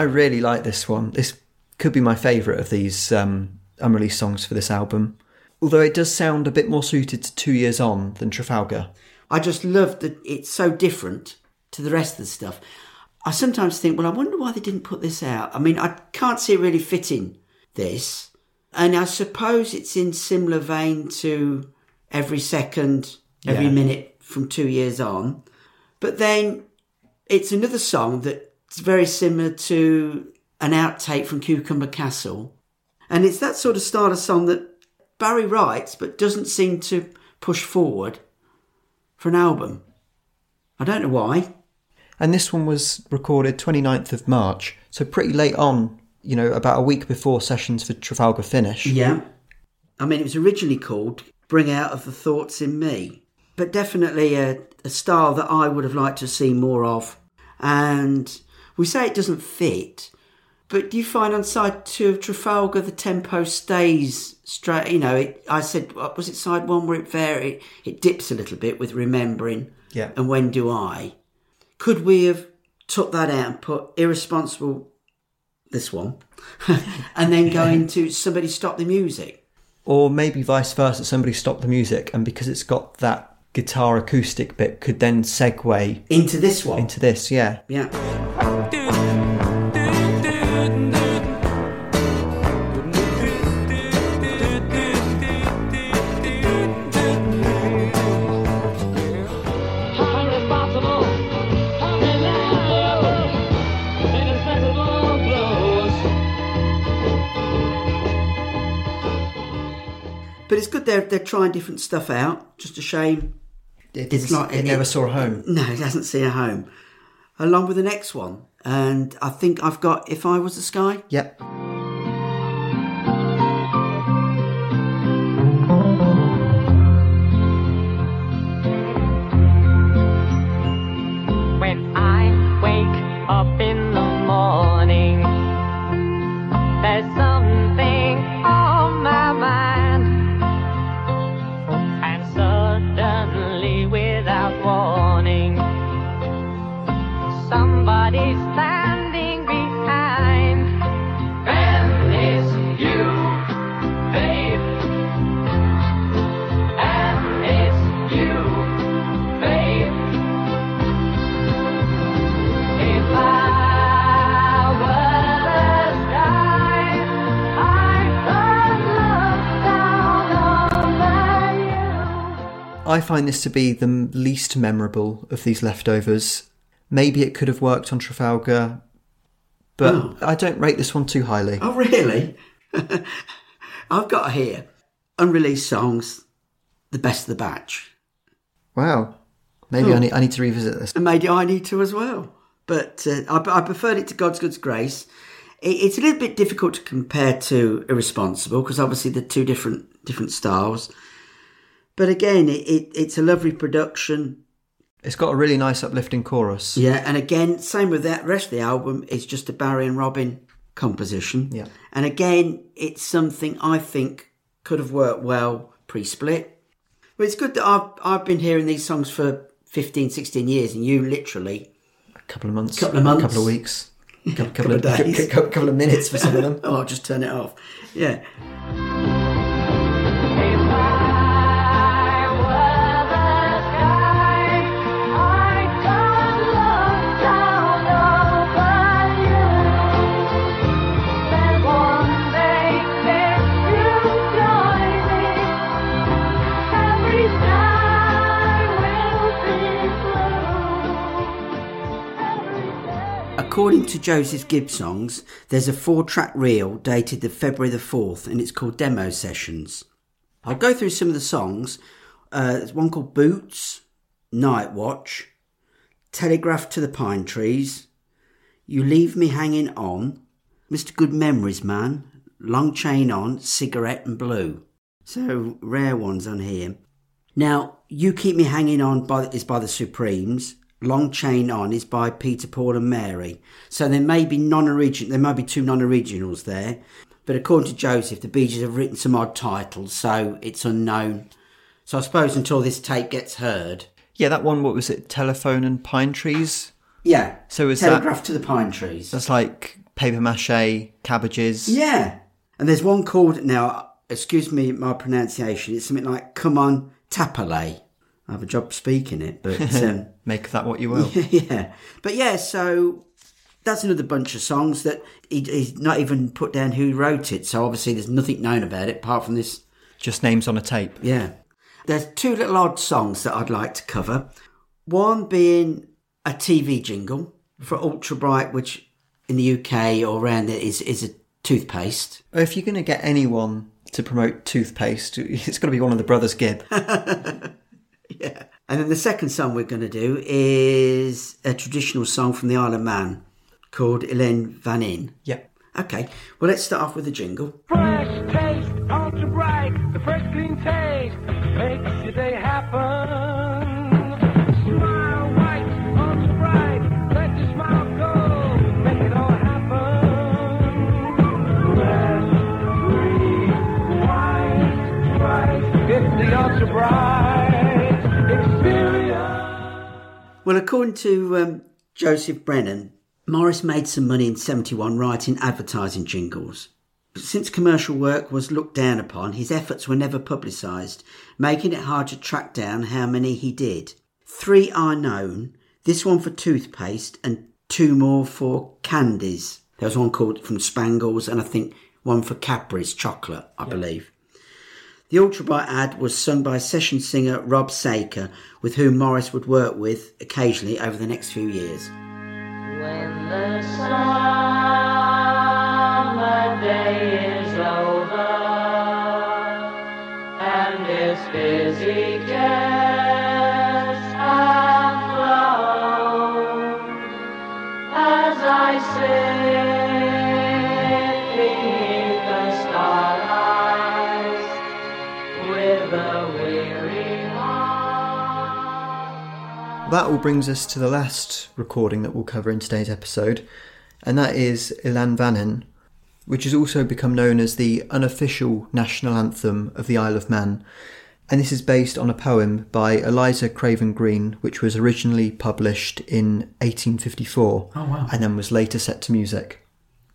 I really like this one. This could be my favourite of these um, unreleased songs for this album. Although it does sound a bit more suited to Two Years On than Trafalgar. I just love that it's so different to the rest of the stuff. I sometimes think, well, I wonder why they didn't put this out. I mean, I can't see it really fitting this. And I suppose it's in similar vein to every second, every Yeah. minute from two years on. But then it's another song that's very similar to an outtake from Cucumber Castle. And it's that sort of style of song that Barry writes but doesn't seem to push forward for an album. I don't know why. And this one was recorded 29th of March, so pretty late on, you know, about a week before sessions for Trafalgar finish. Yeah. I mean, it was originally called Bring Out of the Thoughts in Me, but definitely a, a style that I would have liked to see more of. And we say it doesn't fit, but do you find on side two of Trafalgar the tempo stays straight? You know, it, I said, was it side one where it varied? It dips a little bit with Remembering Yeah. and When Do I? Could we have took that out and put Irresponsible, this one, and then go into Somebody Stop the Music? Or maybe vice versa, somebody stop the music, and because it's got that guitar acoustic bit, could then segue Into this one? into this, yeah. yeah. They're, they're trying different stuff out. Just a shame It, It's not. It, it- never saw a home. No, it hasn't seen a home. Along with the next one. And I think I've got If I Was the Sky. Yep. I find this to be the least memorable of these leftovers. Maybe it could have worked on Trafalgar, but Oh. I don't rate this one too highly. Oh, really? I've got here unreleased songs, the best of the batch. Wow. Maybe Oh. I, need, I need to revisit this. And maybe I need to as well. But uh, I, I preferred it to God's Good Grace. It, it's a little bit difficult to compare to Irresponsible because obviously they're two different different styles. But again, it, it, it's a lovely production. It's got a really nice uplifting chorus. Yeah, and again, same with that rest of the album. It's just a Barry and Robin composition. Yeah. And again, it's something I think could have worked well pre-split. But it's good that I've I've been hearing these songs for 15, 16 years, and you literally A couple of months. Couple of months. couple of weeks. Couple, Couple of days. couple, couple of minutes for some of them. oh, I'll just turn it off. Yeah. According to Joseph Gibbs songs, there's a four-track reel dated the February the fourth, and it's called Demo Sessions. I'll go through some of the songs. Uh, there's one called Boots, Night Watch, Telegraph to the Pine Trees, You Leave Me Hanging On, Mr. Good Memories Man, Long Chain On, Cigarette and Blue. So rare ones on here. Now, You Keep Me Hanging On by, is by the Supremes. Long Chain On is by Peter, Paul and Mary. So there may be non-original, there may be two non-originals there. But according to Joseph, the Bee Gees have written some odd titles, so it's unknown. So I suppose until this tape gets heard. Yeah, that one, what was it? Telephone and Pine Trees? Yeah. So is that- Telegraph to the Pine Trees. That's like paper mache, cabbages. Yeah. And there's one called, now, excuse me my pronunciation, it's something like Come On Tapale. I have a job speaking it, but um, Make that what you will. yeah. But yeah, so that's another bunch of songs that he, he's not even put down who wrote it. So obviously there's nothing known about it apart from this. Just names on a tape. Yeah. There's two little odd songs that I'd like to cover. One being a TV jingle for Ultra Bright, which in the UK or around there is, is a toothpaste. If you're going to get anyone to promote toothpaste, it's got to be one of the brothers Gibb. Yeah. And then the second song we're going to do is a traditional song from the Isle of Man called Ellan Vannin. Yep. Okay, well, let's start off with a jingle. Fresh taste, Ultrabrite, the fresh clean taste makes your day happen. Smile Well, according to um, Joseph Brennan, Maurice made some money in 71 writing advertising jingles. But Since commercial work was looked down upon, his efforts were never publicised, making it hard to track down how many he did. Three are known, this one for toothpaste and two more for candies. There was one called from Spangles and I think one for Cadbury's chocolate, I believe. The Ultrabrite ad was sung by session singer Rob Saker, with whom Maurice would work with occasionally over the next few years. When the summer day That all brings us to the last recording that we'll cover in today's episode, and that is Ellan Vannin, which has also become known as the unofficial national anthem of the Isle of Man. And this is based on a poem by Eliza Craven Green, which was originally published in 1854 Oh, wow. and then was later set to music.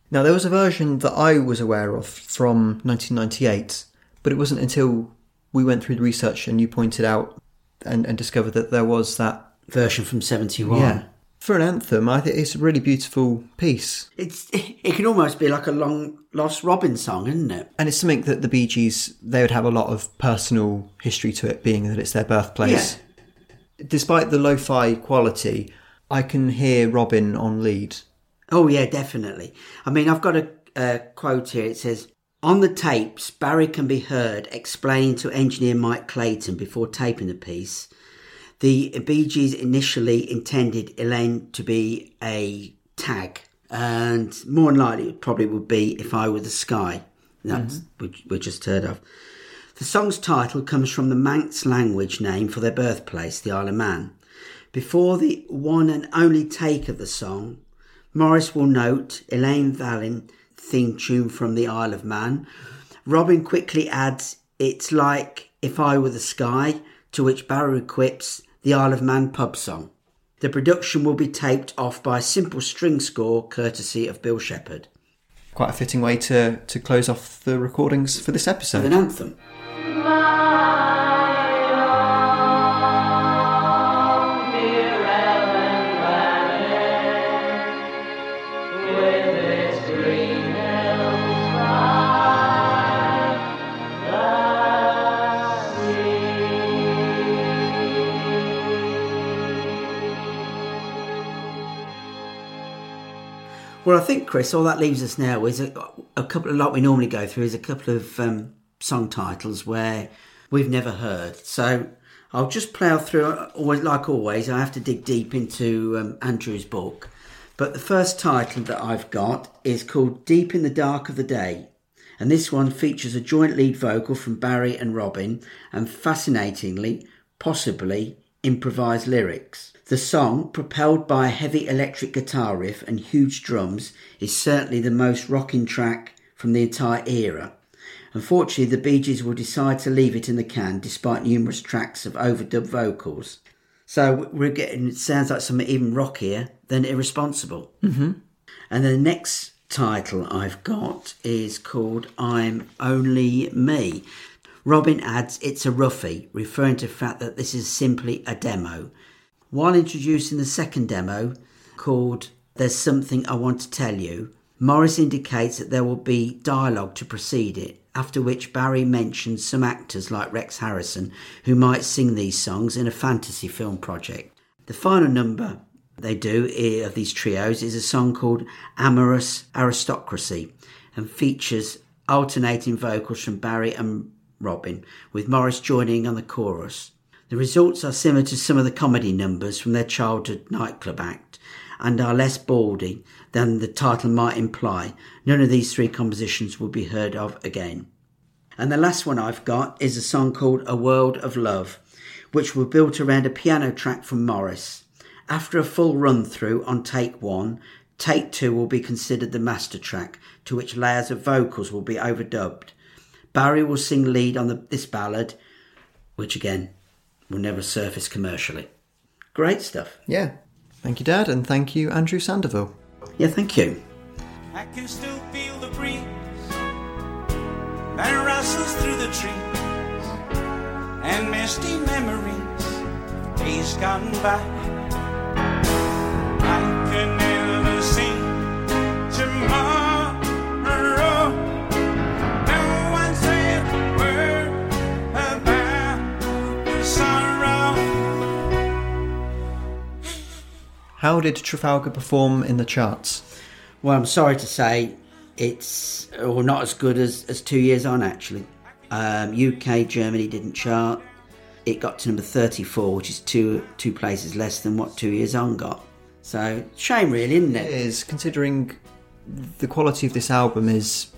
Now, there was a version that I was aware of from 1998, but it wasn't until we went through the research and you pointed out and, and discovered that there was that Version from 71. yeah. For an anthem, I think it's a really beautiful piece. It's, it can almost be like a long lost Robin song, isn't it? And it's something that the Bee Gees, they would have a lot of personal history to it, being that it's their birthplace. Despite the lo fi quality, I can hear Robin on lead. Oh yeah, definitely. I mean, I've got a, a quote here. It says, "On the tapes, Barry can be heard explaining to engineer Mike Claydon before taping the piece. The Bee Gees initially intended Elaine to be a tag, and more than likely, it probably would be "If I Were the Sky." That's mm-hmm. which we just heard of. The song's title comes from the Manx language name for their birthplace, the Isle of Man. Before the one and only take of the song, Maurice will note Ellan Vannin theme tune from the Isle of Man. Robin quickly adds, It's like If I Were the Sky, to which Barry quips the Isle of Man pub song. The production will be taped off by a simple string score courtesy of Bill Shepherd. Quite a fitting way to, to close off the recordings for this With episode. an anthem. Well, I think, Chris, all that leaves us now is a, a couple of, like we normally go through, is a couple of um, song titles where we've never heard. So I'll just plough through, always, like always, I have to dig deep into um, Andrew's book. But the first title that I've got is called Deep in the Dark of the Day. And this one features a joint lead vocal from Barry and Robin, and fascinatingly, possibly improvised lyrics. The song, propelled by a heavy electric guitar riff and huge drums, is certainly the most rocking track from the entire era. Unfortunately, the Bee Gees will decide to leave it in the can despite numerous tracks of overdubbed vocals. So we're getting, it sounds like something even rockier than Irresponsible. Mm-hmm. And the next title I've got is called I'm Only Me. Robin adds it's a roughie, referring to the fact that this is simply a demo. While introducing the second demo, called There's Something I Want to Tell You, Maurice indicates that there will be dialogue to precede it, after which Barry mentions some actors like Rex Harrison who might sing these songs in a fantasy film project. The final number they do of these trios is a song called Amorous Aristocracy and features alternating vocals from Barry and Robin, with Maurice joining on the chorus. The results are similar to some of the comedy numbers from their childhood nightclub act and are less baldy than the title might imply. None of these three compositions will be heard of again. And the last one I've got is a song called A World of Love, which were built around a piano track from Maurice. After a full run through on take one, take two will be considered the master track, to which layers of vocals will be overdubbed. Barry will sing lead on the, this ballad, which again will never surface commercially. Great stuff. Yeah. Thank you, Dad, and thank you, Andrew Sandoval. Yeah, thank you. I can still feel the breeze that rustles through the trees and misty memories days gone by. How did Trafalgar perform in the charts? Well, I'm sorry to say it's or not as good as, as two years on actually. Um, UK, Germany didn't chart. It got to number 34, which is two two places less than what Two Years On got. So shame, really, isn't It it? is considering the quality of this album is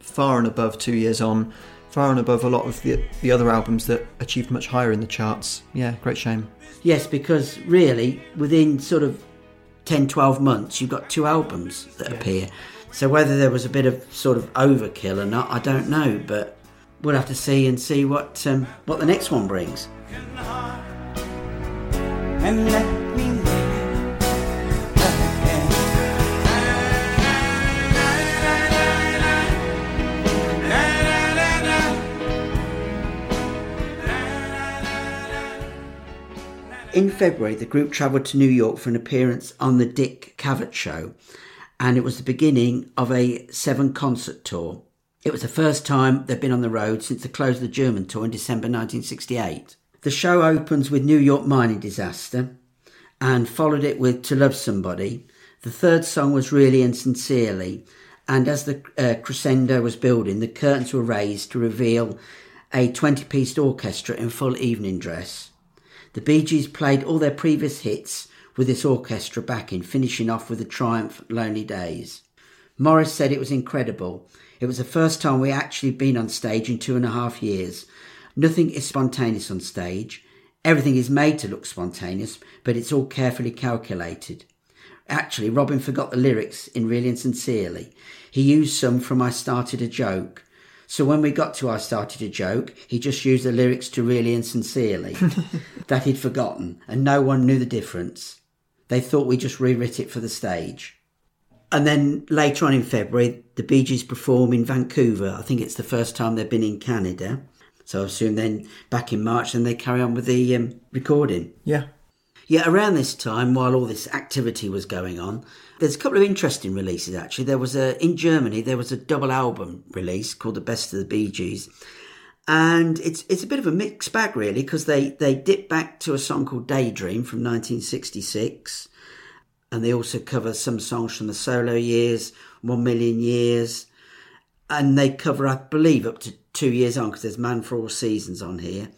far and above two years on, far and above a lot of the the other albums that achieved much higher in the charts. Yeah, great shame. Yes, because really, within sort of 10, 12 months, you've got two albums that appear. So whether there was a bit of sort of overkill or not, I don't know. But we'll have to see and see what um, what the next one brings. In February, the group travelled to New York for an appearance on the Dick Cavett Show, and it was the beginning of a seven concert tour. It was the first time they'd been on the road since the close of the German tour in December 1968. The show opens with New York mining disaster and followed it with To Love Somebody. The third song was Really and Sincerely, and as the uh, crescendo was building, the curtains were raised to reveal a 20 piece orchestra in full evening dress. The Bee Gees played all their previous hits with this orchestra backing, finishing off with the triumph Lonely Days. Maurice said it was incredible. It was the first time we actually been on stage in two and a half years. Nothing is spontaneous on stage. Everything is made to look spontaneous, but it's all carefully calculated. Actually, Robin forgot the lyrics in Really and Sincerely. He used some from I Started a Joke. So when we got to I Started a Joke, he just used the lyrics to Really and Sincerely that he'd forgotten, and no one knew the difference. They thought we just rewrit it for the stage. And then later on in February, the Bee Gees perform in Vancouver. I think it's the first time they've been in Canada. So I assume then back in March, then they carry on with the um, recording. Yeah. Yeah, around this time, while all this activity was going on, there's a couple of interesting releases actually. There was a in Germany there was a double album release called The Best of the Bee Gees, and it's it's a bit of a mixed bag really because they they dip back to a song called Daydream from 1966, and they also cover some songs from the solo years, One Million Years, and they cover I believe up to two years on because there's Man for All Seasons on here.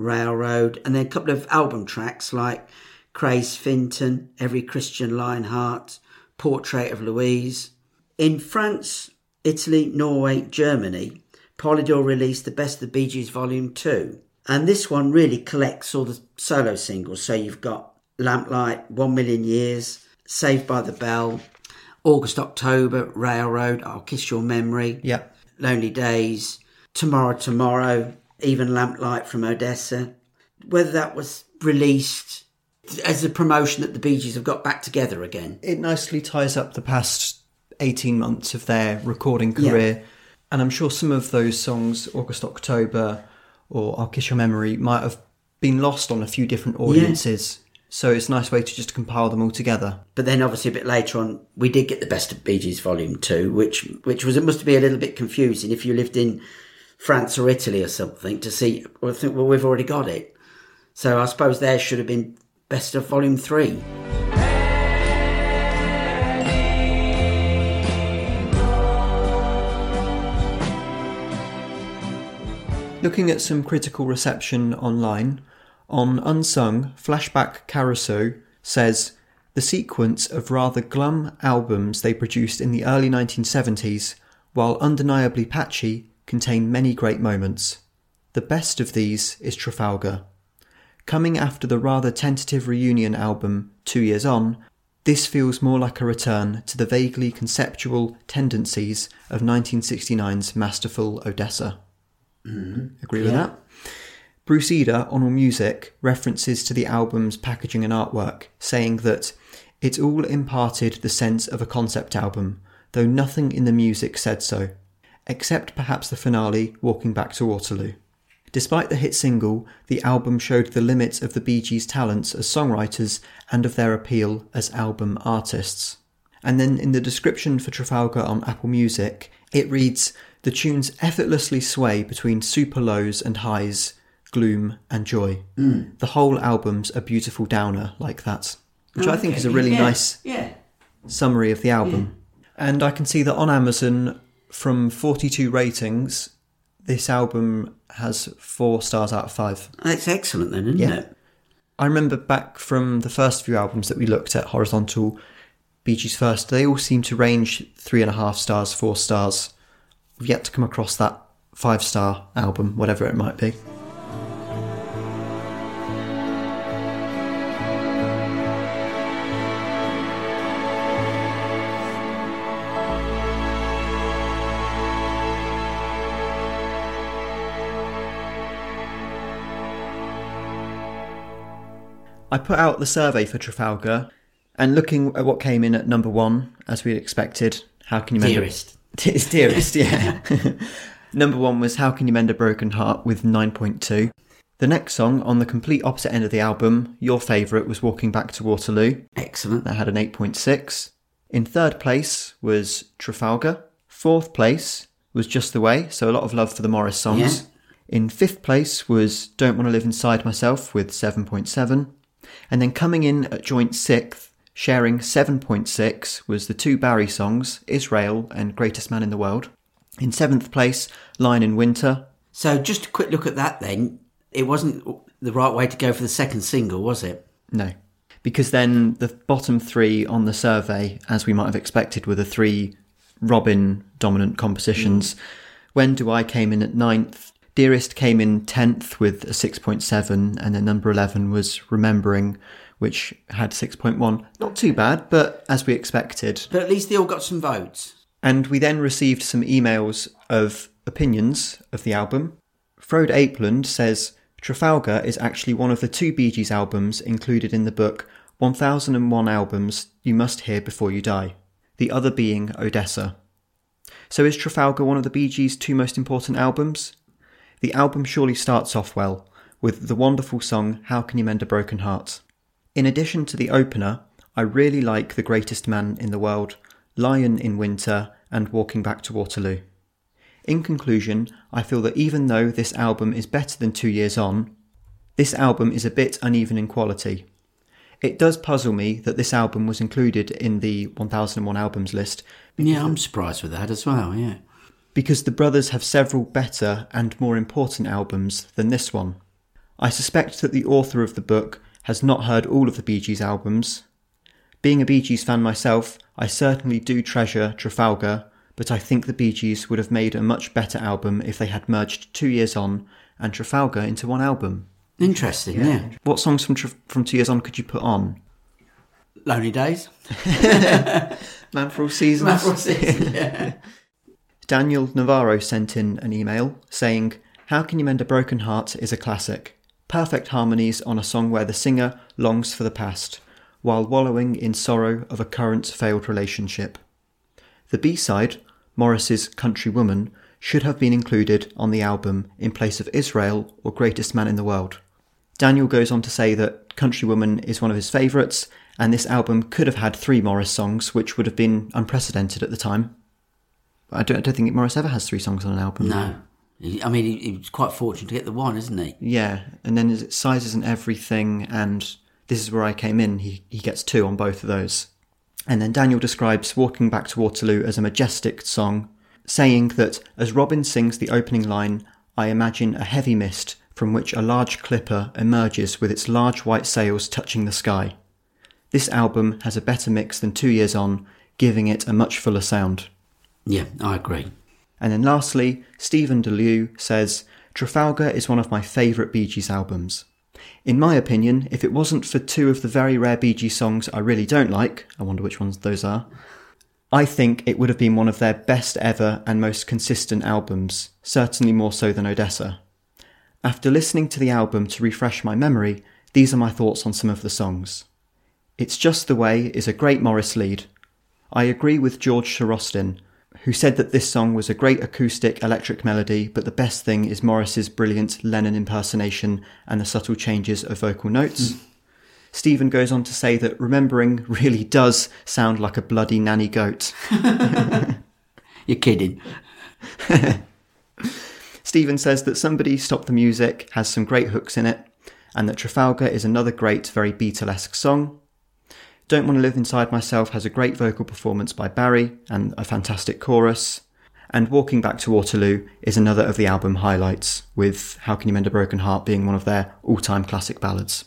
Railroad, and then a couple of album tracks like Craise Finton, Every Christian Lionheart, Portrait of Louise. In France, Italy, Norway, Germany, Polydor released the Best of the Bee Gees Volume 2. And this one really collects all the solo singles. So you've got Lamplight, One Million Years, Saved by the Bell, August, October, Railroad, I'll Kiss Your Memory, Yeah. Lonely Days, Tomorrow, Tomorrow, even Lamplight from Odessa. Whether that was released as a promotion that the Bee Gees have got back together again. It nicely ties up the past 18 months of their recording Yeah. career. And I'm sure some of those songs, August, October, or I'll Kiss Your Memory, might have been lost on a few different audiences. So it's a nice way to just compile them all together. But then, obviously, a bit later on, we did get the Best of Bee Gees Volume Two, which which was it must be a little bit confusing if you lived in France or Italy or something to see. Well, think well we've already got it, so I suppose there should have been Best of Volume Three. Looking at some critical reception online, on Unsung, Flashback Caruso says the sequence of rather glum albums they produced in the early 1970s, while undeniably patchy, contain many great moments. The best of these is Trafalgar. Coming after the rather tentative reunion album, Two Years On, this feels more like a return to the vaguely conceptual tendencies of 1969's masterful Odessa. Mm-hmm. Agree with Yeah. that? Bruce Eder on All Music references to the album's packaging and artwork, saying that it all imparted the sense of a concept album, though nothing in the music said so, except perhaps the finale, Walking Back to Waterloo. Despite the hit single, the album showed the limits of the Bee Gees' talents as songwriters and of their appeal as album artists. And then in the description for Trafalgar on Apple Music, it reads The tunes effortlessly sway between super lows and highs, gloom and joy. Mm. The whole album's a beautiful downer like that, which I think is a really Yeah, nice Yeah. summary of the album. And I can see that on Amazon, from 42 ratings, This album has four stars out of five. That's excellent then, isn't Yeah. it? I remember back from the first few albums that we looked at, Horizontal, Bee Gees first, they all seem to range three and a half stars, four stars. We've yet to come across that five star album, whatever it might be. I put out the survey for Trafalgar, and looking at what came in at number one, as we expected, how can you mend Dearest. A... It's dearest, yeah. number one was How Can You Mend a Broken Heart with 9.2. The next song on the complete opposite end of the album, your favourite, was Walking Back to Waterloo. Excellent. That had an 8.6. In third place was Trafalgar. Fourth place was Just the Way, so a lot of love for the Maurice songs. Yeah. In fifth place was Don't Want to Live Inside Myself with 7.7. And then coming in at joint sixth, sharing 7.6, was the two Barry songs, Israel and Greatest Man in the World. In seventh place, Lion in Winter. So just a quick look at that then. It wasn't the right way to go for the second single, was it? No. Because then the bottom three on the survey, as we might have expected, were the three Robin dominant compositions. Mm. When Do I came in at ninth. Dearest came in tenth with a 6.7, and then number 11 was Remembering, which had 6.1. Not too bad, but as we expected. But at least they all got some votes. And we then received some emails of opinions of the album. Frode Apeland says Trafalgar is actually one of the two Bee Gees albums included in the book 1001 Albums You Must Hear Before You Die, the other being Odessa. So is Trafalgar one of the Bee Gees' two most important albums? The album surely starts off well, with the wonderful song How Can You Mend a Broken Heart? In addition to the opener, I really like The Greatest Man in the World, Lion in Winter, and Walking Back to Waterloo. In conclusion, I feel that even though this album is better than Two Years On, this album is a bit uneven in quality. It does puzzle me that this album was included in the 1001 albums list Yeah, I'm surprised with that as well, yeah. Because the brothers have several better and more important albums than this one. I suspect that the author of the book has not heard all of the Bee Gees albums. Being a Bee Gees fan myself, I certainly do treasure Trafalgar, but I think the Bee Gees would have made a much better album if they had merged Two Years On and Trafalgar into one album. Interesting, yeah. What songs from Tra- from Two Years On could you put on? Lonely Days. Man for All Seasons. Man for All Seasons, yeah. Daniel Navarro sent in an email saying, How Can You Mend a Broken Heart is a classic. Perfect harmonies on a song where the singer longs for the past, while wallowing in sorrow of a current failed relationship. The B side, Maurice's Country Woman, should have been included on the album in place of Israel or Greatest Man in the World. Daniel goes on to say that Country Woman is one of his favourites, and this album could have had three Maurice songs, which would have been unprecedented at the time. I don't, I don't think Maurice ever has three songs on an album. No. I mean, he, he was quite fortunate to get the one, isn't he? Yeah, and then is it Size Isn't Everything, and this is where I came in. He he gets two on both of those, and then Daniel describes "Walking Back to Waterloo" as a majestic song, saying that as Robin sings the opening line, I imagine a heavy mist from which a large clipper emerges with its large white sails touching the sky. This album has a better mix than Two Years On, giving it a much fuller sound. Yeah, I agree. And then lastly, Stephen DeLew says Trafalgar is one of my favourite Bee Gees albums. In my opinion, if it wasn't for two of the very rare Bee Gees songs I really don't like, I wonder which ones those are, I think it would have been one of their best ever and most consistent albums, certainly more so than Odessa. After listening to the album to refresh my memory, these are my thoughts on some of the songs. It's Just the Way is a great Maurice lead. I agree with George Starostin, who said that this song was a great acoustic electric melody, but the best thing is Maurice's brilliant Lennon impersonation and the subtle changes of vocal notes. Stephen goes on to say that remembering really does sound like a bloody nanny goat. You're kidding. Stephen says that Somebody Stop the Music has some great hooks in it, and that Trafalgar is another great, very Beatlesque song. Don't Want to Live Inside Myself has a great vocal performance by Barry and a fantastic chorus. And Walking Back to Waterloo is another of the album highlights, with How Can You Mend a Broken Heart being one of their all time classic ballads.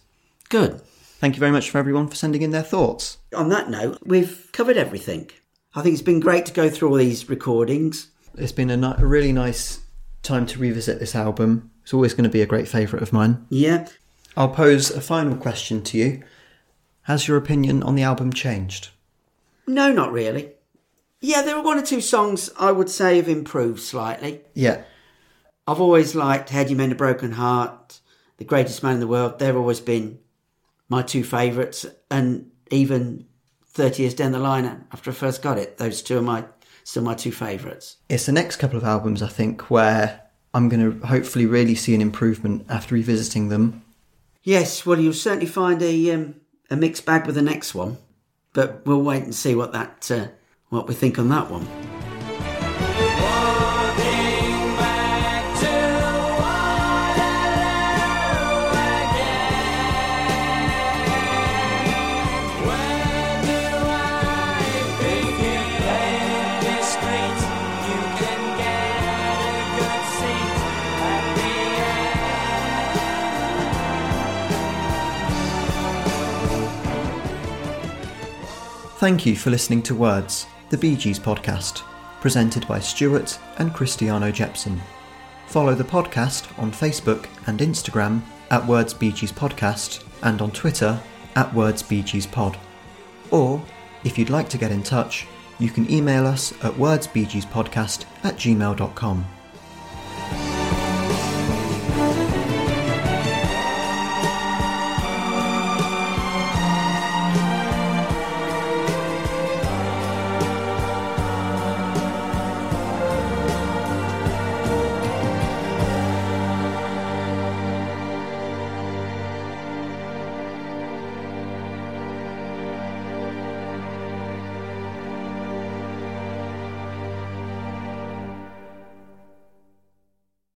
Good. Thank you very much for everyone for sending in their thoughts. On that note, we've covered everything. I think it's been great to go through all these recordings. It's been a, ni- a really nice time to revisit this album. It's always going to be a great favourite of mine. Yeah. I'll pose a final question to you. Has your opinion on the album changed? No, not really. Yeah, there are one or two songs I would say have improved slightly. Yeah. I've always liked How Do You Mend a Broken Heart, The Greatest Man in the World. They've always been my two favourites. And even 30 years down the line after I first got it, those two are my still my two favourites. It's the next couple of albums, I think, where I'm going to hopefully really see an improvement after revisiting them. Yes, well, you'll certainly find a um, a mixed bag with the next one, but we'll wait and see what that uh, what we think on that one. Thank you for listening to Words, the Bee Gees podcast, presented by Stuart and Cristiano Jepson. Follow the podcast on Facebook and Instagram at Words Bee Gees Podcast and on Twitter at Words Bee Gees Pod. Or, if you'd like to get in touch, you can email us at wordsbeegeespodcast at gmail.com.